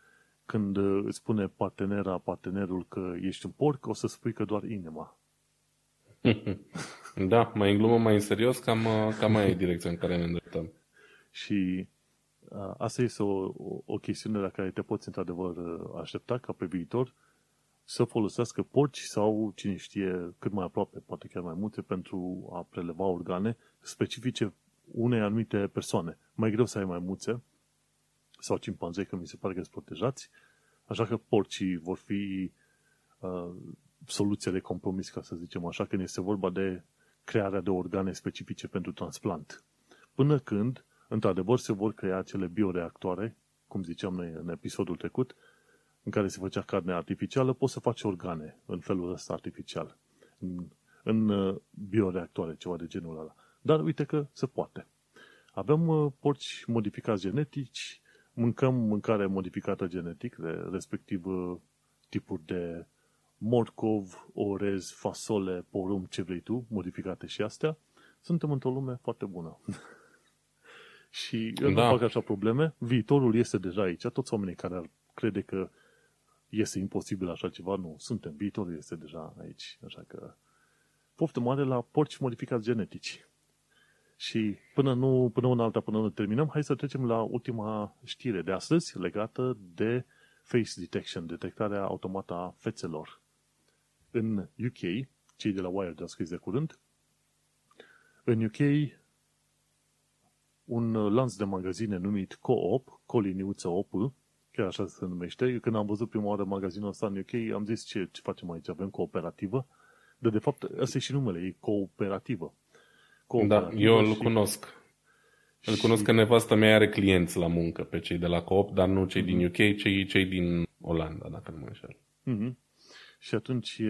când uh, îți spune partenera, partenerul că ești un porc, o să spui că doar inima. da, mai în glumă, mai în serios, cam, uh, cam mai e direcția în care ne îndreptăm. Și uh, asta este o, o, o chestiune la care te poți într-adevăr aștepta ca pe viitor să folosească porci sau, cine știe, cât mai aproape, poate chiar mai multe, pentru a preleva organe specifice unei anumite persoane. Mai greu să ai mai multe, sau cimpanzei, că mi se pare că sunt protejați, așa că porcii vor fi uh, soluția de compromis, ca să zicem așa, când este vorba de crearea de organe specifice pentru transplant. Până când, într-adevăr, se vor crea acele bioreactoare, cum ziceam noi în episodul trecut, în care se făcea carne artificială, poți să faci organe în felul ăsta artificial. În, în uh, bioreactoare, ceva de genul ăla. Dar uite că se poate. Avem uh, porci modificați genetici, mâncăm mâncare modificată genetic, respectiv uh, tipuri de morcov, orez, fasole, porumb, ce vrei tu, modificate și astea, suntem într-o lume foarte bună. și eu da. nu fac așa probleme. Viitorul este deja aici. Toți oamenii care ar crede că este imposibil așa ceva, nu. Suntem. Viitorul este deja aici. Așa că poftă mare la porci modificați genetici. Și până nu, până în alta, până nu terminăm, hai să trecem la ultima știre de astăzi legată de face detection, detectarea automată a fețelor. În UK, cei de la Wired au scris de curând, în UK un lanț de magazine numit Co-op, Coliniuță Op, chiar așa se numește. Eu când am văzut prima oară magazinul ăsta în UK, am zis ce, ce facem aici, avem cooperativă. Dar de fapt, ăsta e și numele, e cooperativă. Da, eu îl și... cunosc. Îl și... cunosc că nevastă mea are clienți la muncă pe cei de la Coop, dar nu cei mm-hmm. din UK, cei, cei din Olanda, dacă nu mă înșel. Mm-hmm. Și atunci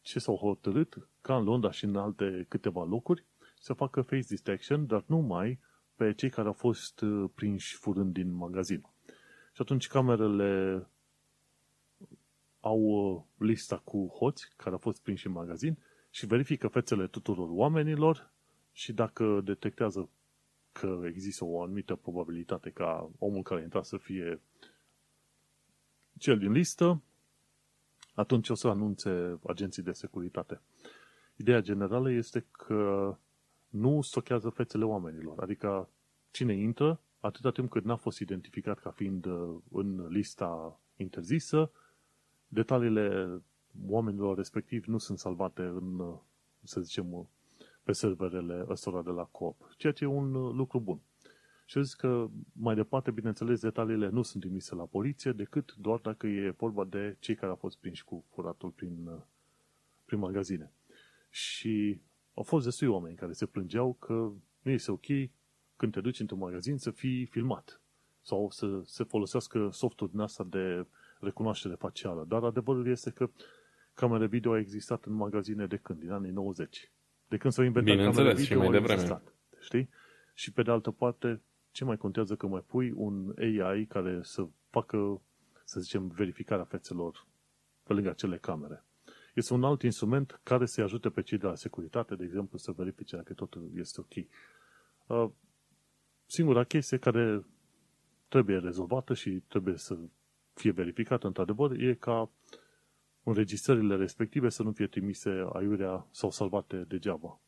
ce s-au hotărât, ca în Londra și în alte câteva locuri, să facă face detection, dar numai pe cei care au fost uh, prinși furând din magazin. Și atunci camerele au uh, lista cu hoți care au fost prinși în magazin și verifică fețele tuturor oamenilor și dacă detectează că există o anumită probabilitate ca omul care intra să fie cel din listă, atunci o să anunțe agenții de securitate. Ideea generală este că nu stochează fețele oamenilor, adică cine intră, atâta timp cât n-a fost identificat ca fiind uh, în lista interzisă, detaliile oamenilor respectiv nu sunt salvate în, uh, să zicem, pe serverele ăstora de la Coop, ceea ce e un uh, lucru bun. Și zic că mai departe, bineînțeles, detaliile nu sunt trimise la poliție decât doar dacă e vorba de cei care au fost prinși cu furatul prin, uh, prin magazine. Și au fost destui oameni care se plângeau că nu este ok când te duci într-un magazin să fii filmat sau să se folosească softul din asta de recunoaștere facială. Dar adevărul este că camere video a existat în magazine de când? Din anii 90. De când s-au inventat camere video, și mai devreme. existat. Știi? Și pe de altă parte, ce mai contează că mai pui un AI care să facă, să zicem, verificarea fețelor pe lângă acele camere. Este un alt instrument care să-i ajute pe cei de la securitate, de exemplu, să verifice dacă totul este ok. Uh, singura chestie care trebuie rezolvată și trebuie să fie verificată într-adevăr e ca înregistrările respective să nu fie trimise aiurea sau salvate degeaba.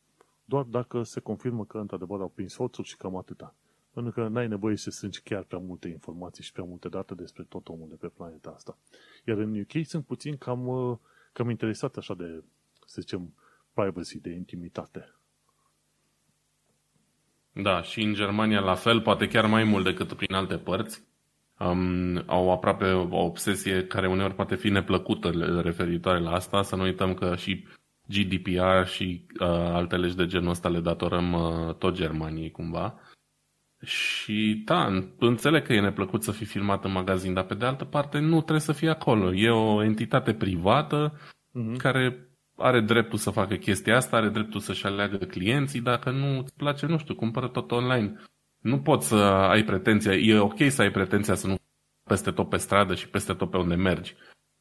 Doar dacă se confirmă că într-adevăr au prins hoțul și cam atâta. Pentru că n-ai nevoie să strângi chiar prea multe informații și prea multe date despre tot omul de pe planeta asta. Iar în UK sunt puțin cam, uh, cam interesat așa de, să zicem, privacy, de intimitate. Da, și în Germania la fel, poate chiar mai mult decât prin alte părți. Um, au aproape o obsesie care uneori poate fi neplăcută referitoare la asta. Să nu uităm că și GDPR și uh, alte legi de genul ăsta le datorăm uh, tot Germaniei cumva. Și da, înțeleg că e neplăcut să fii filmat în magazin, dar pe de altă parte nu trebuie să fie acolo. E o entitate privată uh-huh. care are dreptul să facă chestia asta, are dreptul să-și aleagă clienții, dacă nu îți place, nu știu, cumpără tot online. Nu poți să ai pretenția, e ok să ai pretenția să nu peste tot pe stradă și peste tot pe unde mergi.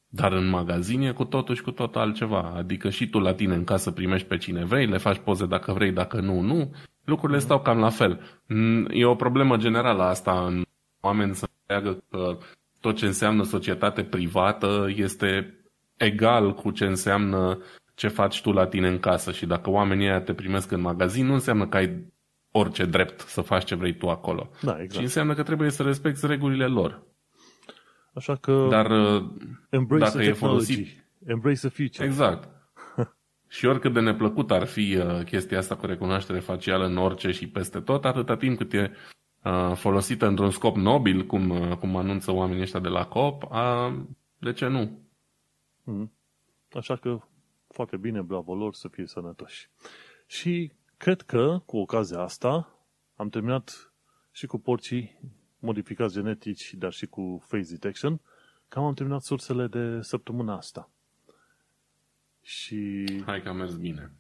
Dar în magazin e cu totul și cu totul altceva. Adică și tu la tine în casă primești pe cine vrei, le faci poze dacă vrei, dacă nu, nu. Lucrurile stau cam la fel. Mm, e o problemă generală asta în oameni să înțeleagă că tot ce înseamnă societate privată este egal cu ce înseamnă ce faci tu la tine în casă și dacă oamenii aia te primesc în magazin, nu înseamnă că ai orice drept să faci ce vrei tu acolo. Da, exact. Și înseamnă că trebuie să respecti regulile lor. Așa că Dar embrace dacă the e folosit... Embrace the future. Exact. și oricât de neplăcut ar fi uh, chestia asta cu recunoaștere facială în orice și peste tot, atâta timp cât e uh, folosită într-un scop nobil, cum, uh, cum anunță oamenii ăștia de la COP, de ce nu? Mm. Așa că foarte bine, bravo lor, să fie sănătoși. Și cred că, cu ocazia asta, am terminat și cu porcii modificați genetici, dar și cu face detection, cam am terminat sursele de săptămâna asta. Și... Hai că a mers bine.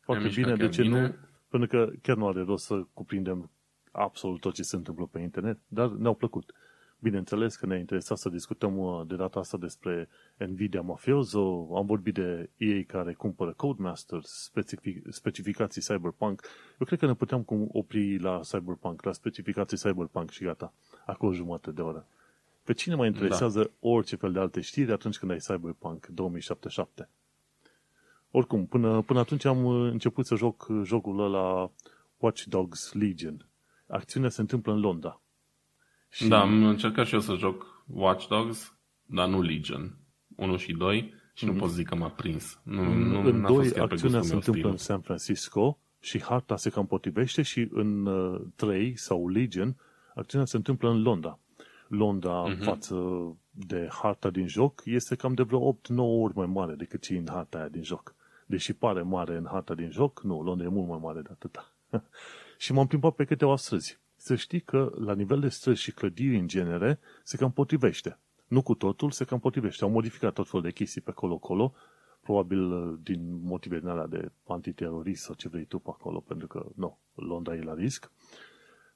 Foarte bine, de ce bine. nu? Pentru că chiar nu are rost să cuprindem absolut tot ce se întâmplă pe internet, dar ne-au plăcut. Bineînțeles că ne-a interesat să discutăm uh, de data asta despre Nvidia Mafioso, am vorbit de ei care cumpără Codemasters, specific, specificații Cyberpunk. Eu cred că ne puteam opri la Cyberpunk, la specificații Cyberpunk și gata. Acolo jumătate de oră. Pe cine mai interesează da. orice fel de alte știri atunci când ai Cyberpunk 2077? Oricum, până, până atunci am uh, început să joc jocul ăla Watch Dogs Legion. Acțiunea se întâmplă în Londra. Și... Da, am încercat și eu să joc Watch Dogs, dar nu Legion. 1 și 2 și mm-hmm. nu mhm. pot zic că m-a prins. Nu, nu, în 2 acțiunea se întâmplă stil. în San Francisco și harta se cam potrivește și în uh, 3 sau Legion acțiunea se întâmplă în Londra. Londra mm-hmm. față de harta din joc este cam de vreo 8-9 ori mai mare decât cei în harta aia din joc. Deși pare mare în harta din joc, nu, Londra e mult mai mare de atâta. și m-am plimbat pe câteva străzi să știi că la nivel de străzi și clădiri în genere se cam potrivește. Nu cu totul, se cam potrivește. Au modificat tot felul de chestii pe acolo-acolo, probabil uh, din motive din alea de antiterorist sau ce vrei tu pe acolo, pentru că, nu, Londra e la risc.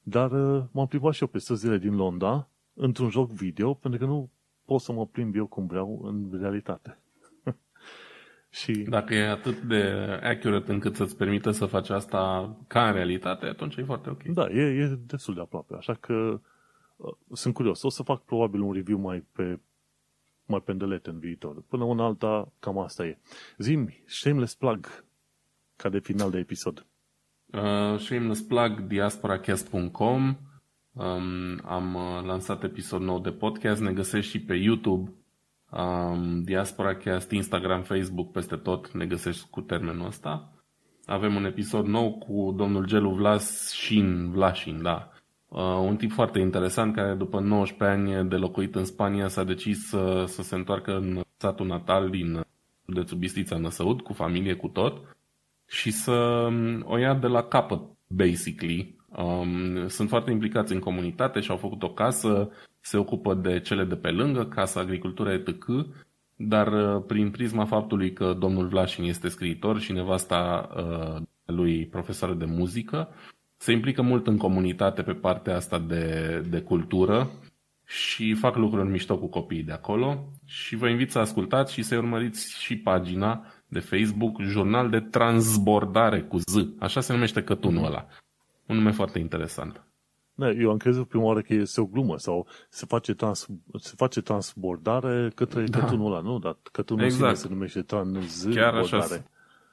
Dar uh, m-am plimbat și eu pe străzile din Londra într-un joc video, pentru că nu pot să mă plimb eu cum vreau în realitate. Și... Dacă e atât de accurate încât să-ți permită să faci asta ca în realitate, atunci e foarte ok. Da, e, e destul de aproape. Așa că uh, sunt curios. O să fac probabil un review mai pe mai pendelet în viitor. Până una alta, cam asta e. Zim, shameless plug, ca de final de episod. Uh, shameless plug, diasporacast.com um, Am uh, lansat episod nou de podcast. Ne găsești și pe YouTube um, Diaspora Cast, Instagram, Facebook, peste tot ne găsești cu termenul ăsta. Avem un episod nou cu domnul Gelu Vlasin, Vlasin, da. Uh, un tip foarte interesant care după 19 ani de locuit în Spania s-a decis să, să se întoarcă în satul natal din județul Bistrița Năsăud, cu familie, cu tot, și să um, o ia de la capăt, basically. Um, sunt foarte implicați în comunitate și au făcut o casă, se ocupă de cele de pe lângă, Casa Agricultura etc., dar uh, prin prisma faptului că domnul Vlașin este scriitor și nevasta uh, lui profesoară de muzică, se implică mult în comunitate pe partea asta de, de cultură și fac lucruri mișto cu copiii de acolo și vă invit să ascultați și să urmăriți și pagina de Facebook Jurnal de Transbordare cu Z. Așa se numește cătunul ăla. Un nume foarte interesant. Da, eu am crezut prima oară că este o glumă sau se face, trans, se face transbordare către da. cătunul ăla, nu? Dar cătunul exact. se numește transbordare. Chiar așa,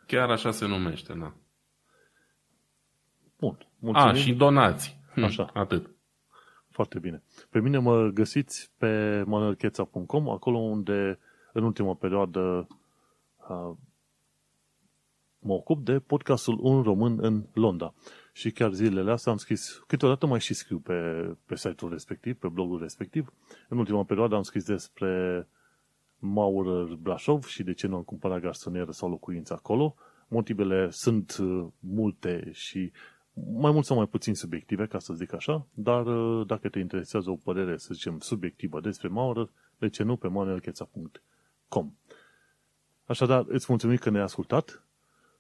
chiar așa se numește, da. Bun. Mulțumim. A, și donați. Hm, așa. Atât. Foarte bine. Pe mine mă găsiți pe manuelcheța.com, acolo unde în ultima perioadă uh, mă ocup de podcastul Un Român în Londra. Și chiar zilele astea am scris, câteodată mai și scriu pe, pe site-ul respectiv, pe blogul respectiv. În ultima perioadă am scris despre Maurer Brașov și de ce nu am cumpărat garsonieră sau locuință acolo. Motivele sunt uh, multe și mai mult sau mai puțin subiective, ca să zic așa, dar uh, dacă te interesează o părere, să zicem, subiectivă despre Maurer, de ce nu pe manuelcheța.com Așadar, îți mulțumim că ne-ai ascultat.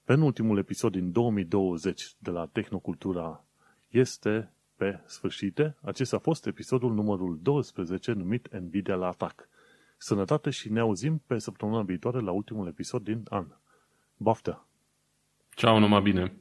Penultimul episod din 2020 de la Tehnocultura este pe sfârșite. Acesta a fost episodul numărul 12 numit Nvidia la atac. Sănătate și ne auzim pe săptămâna viitoare la ultimul episod din an. Baftă! Ceau, numai bine!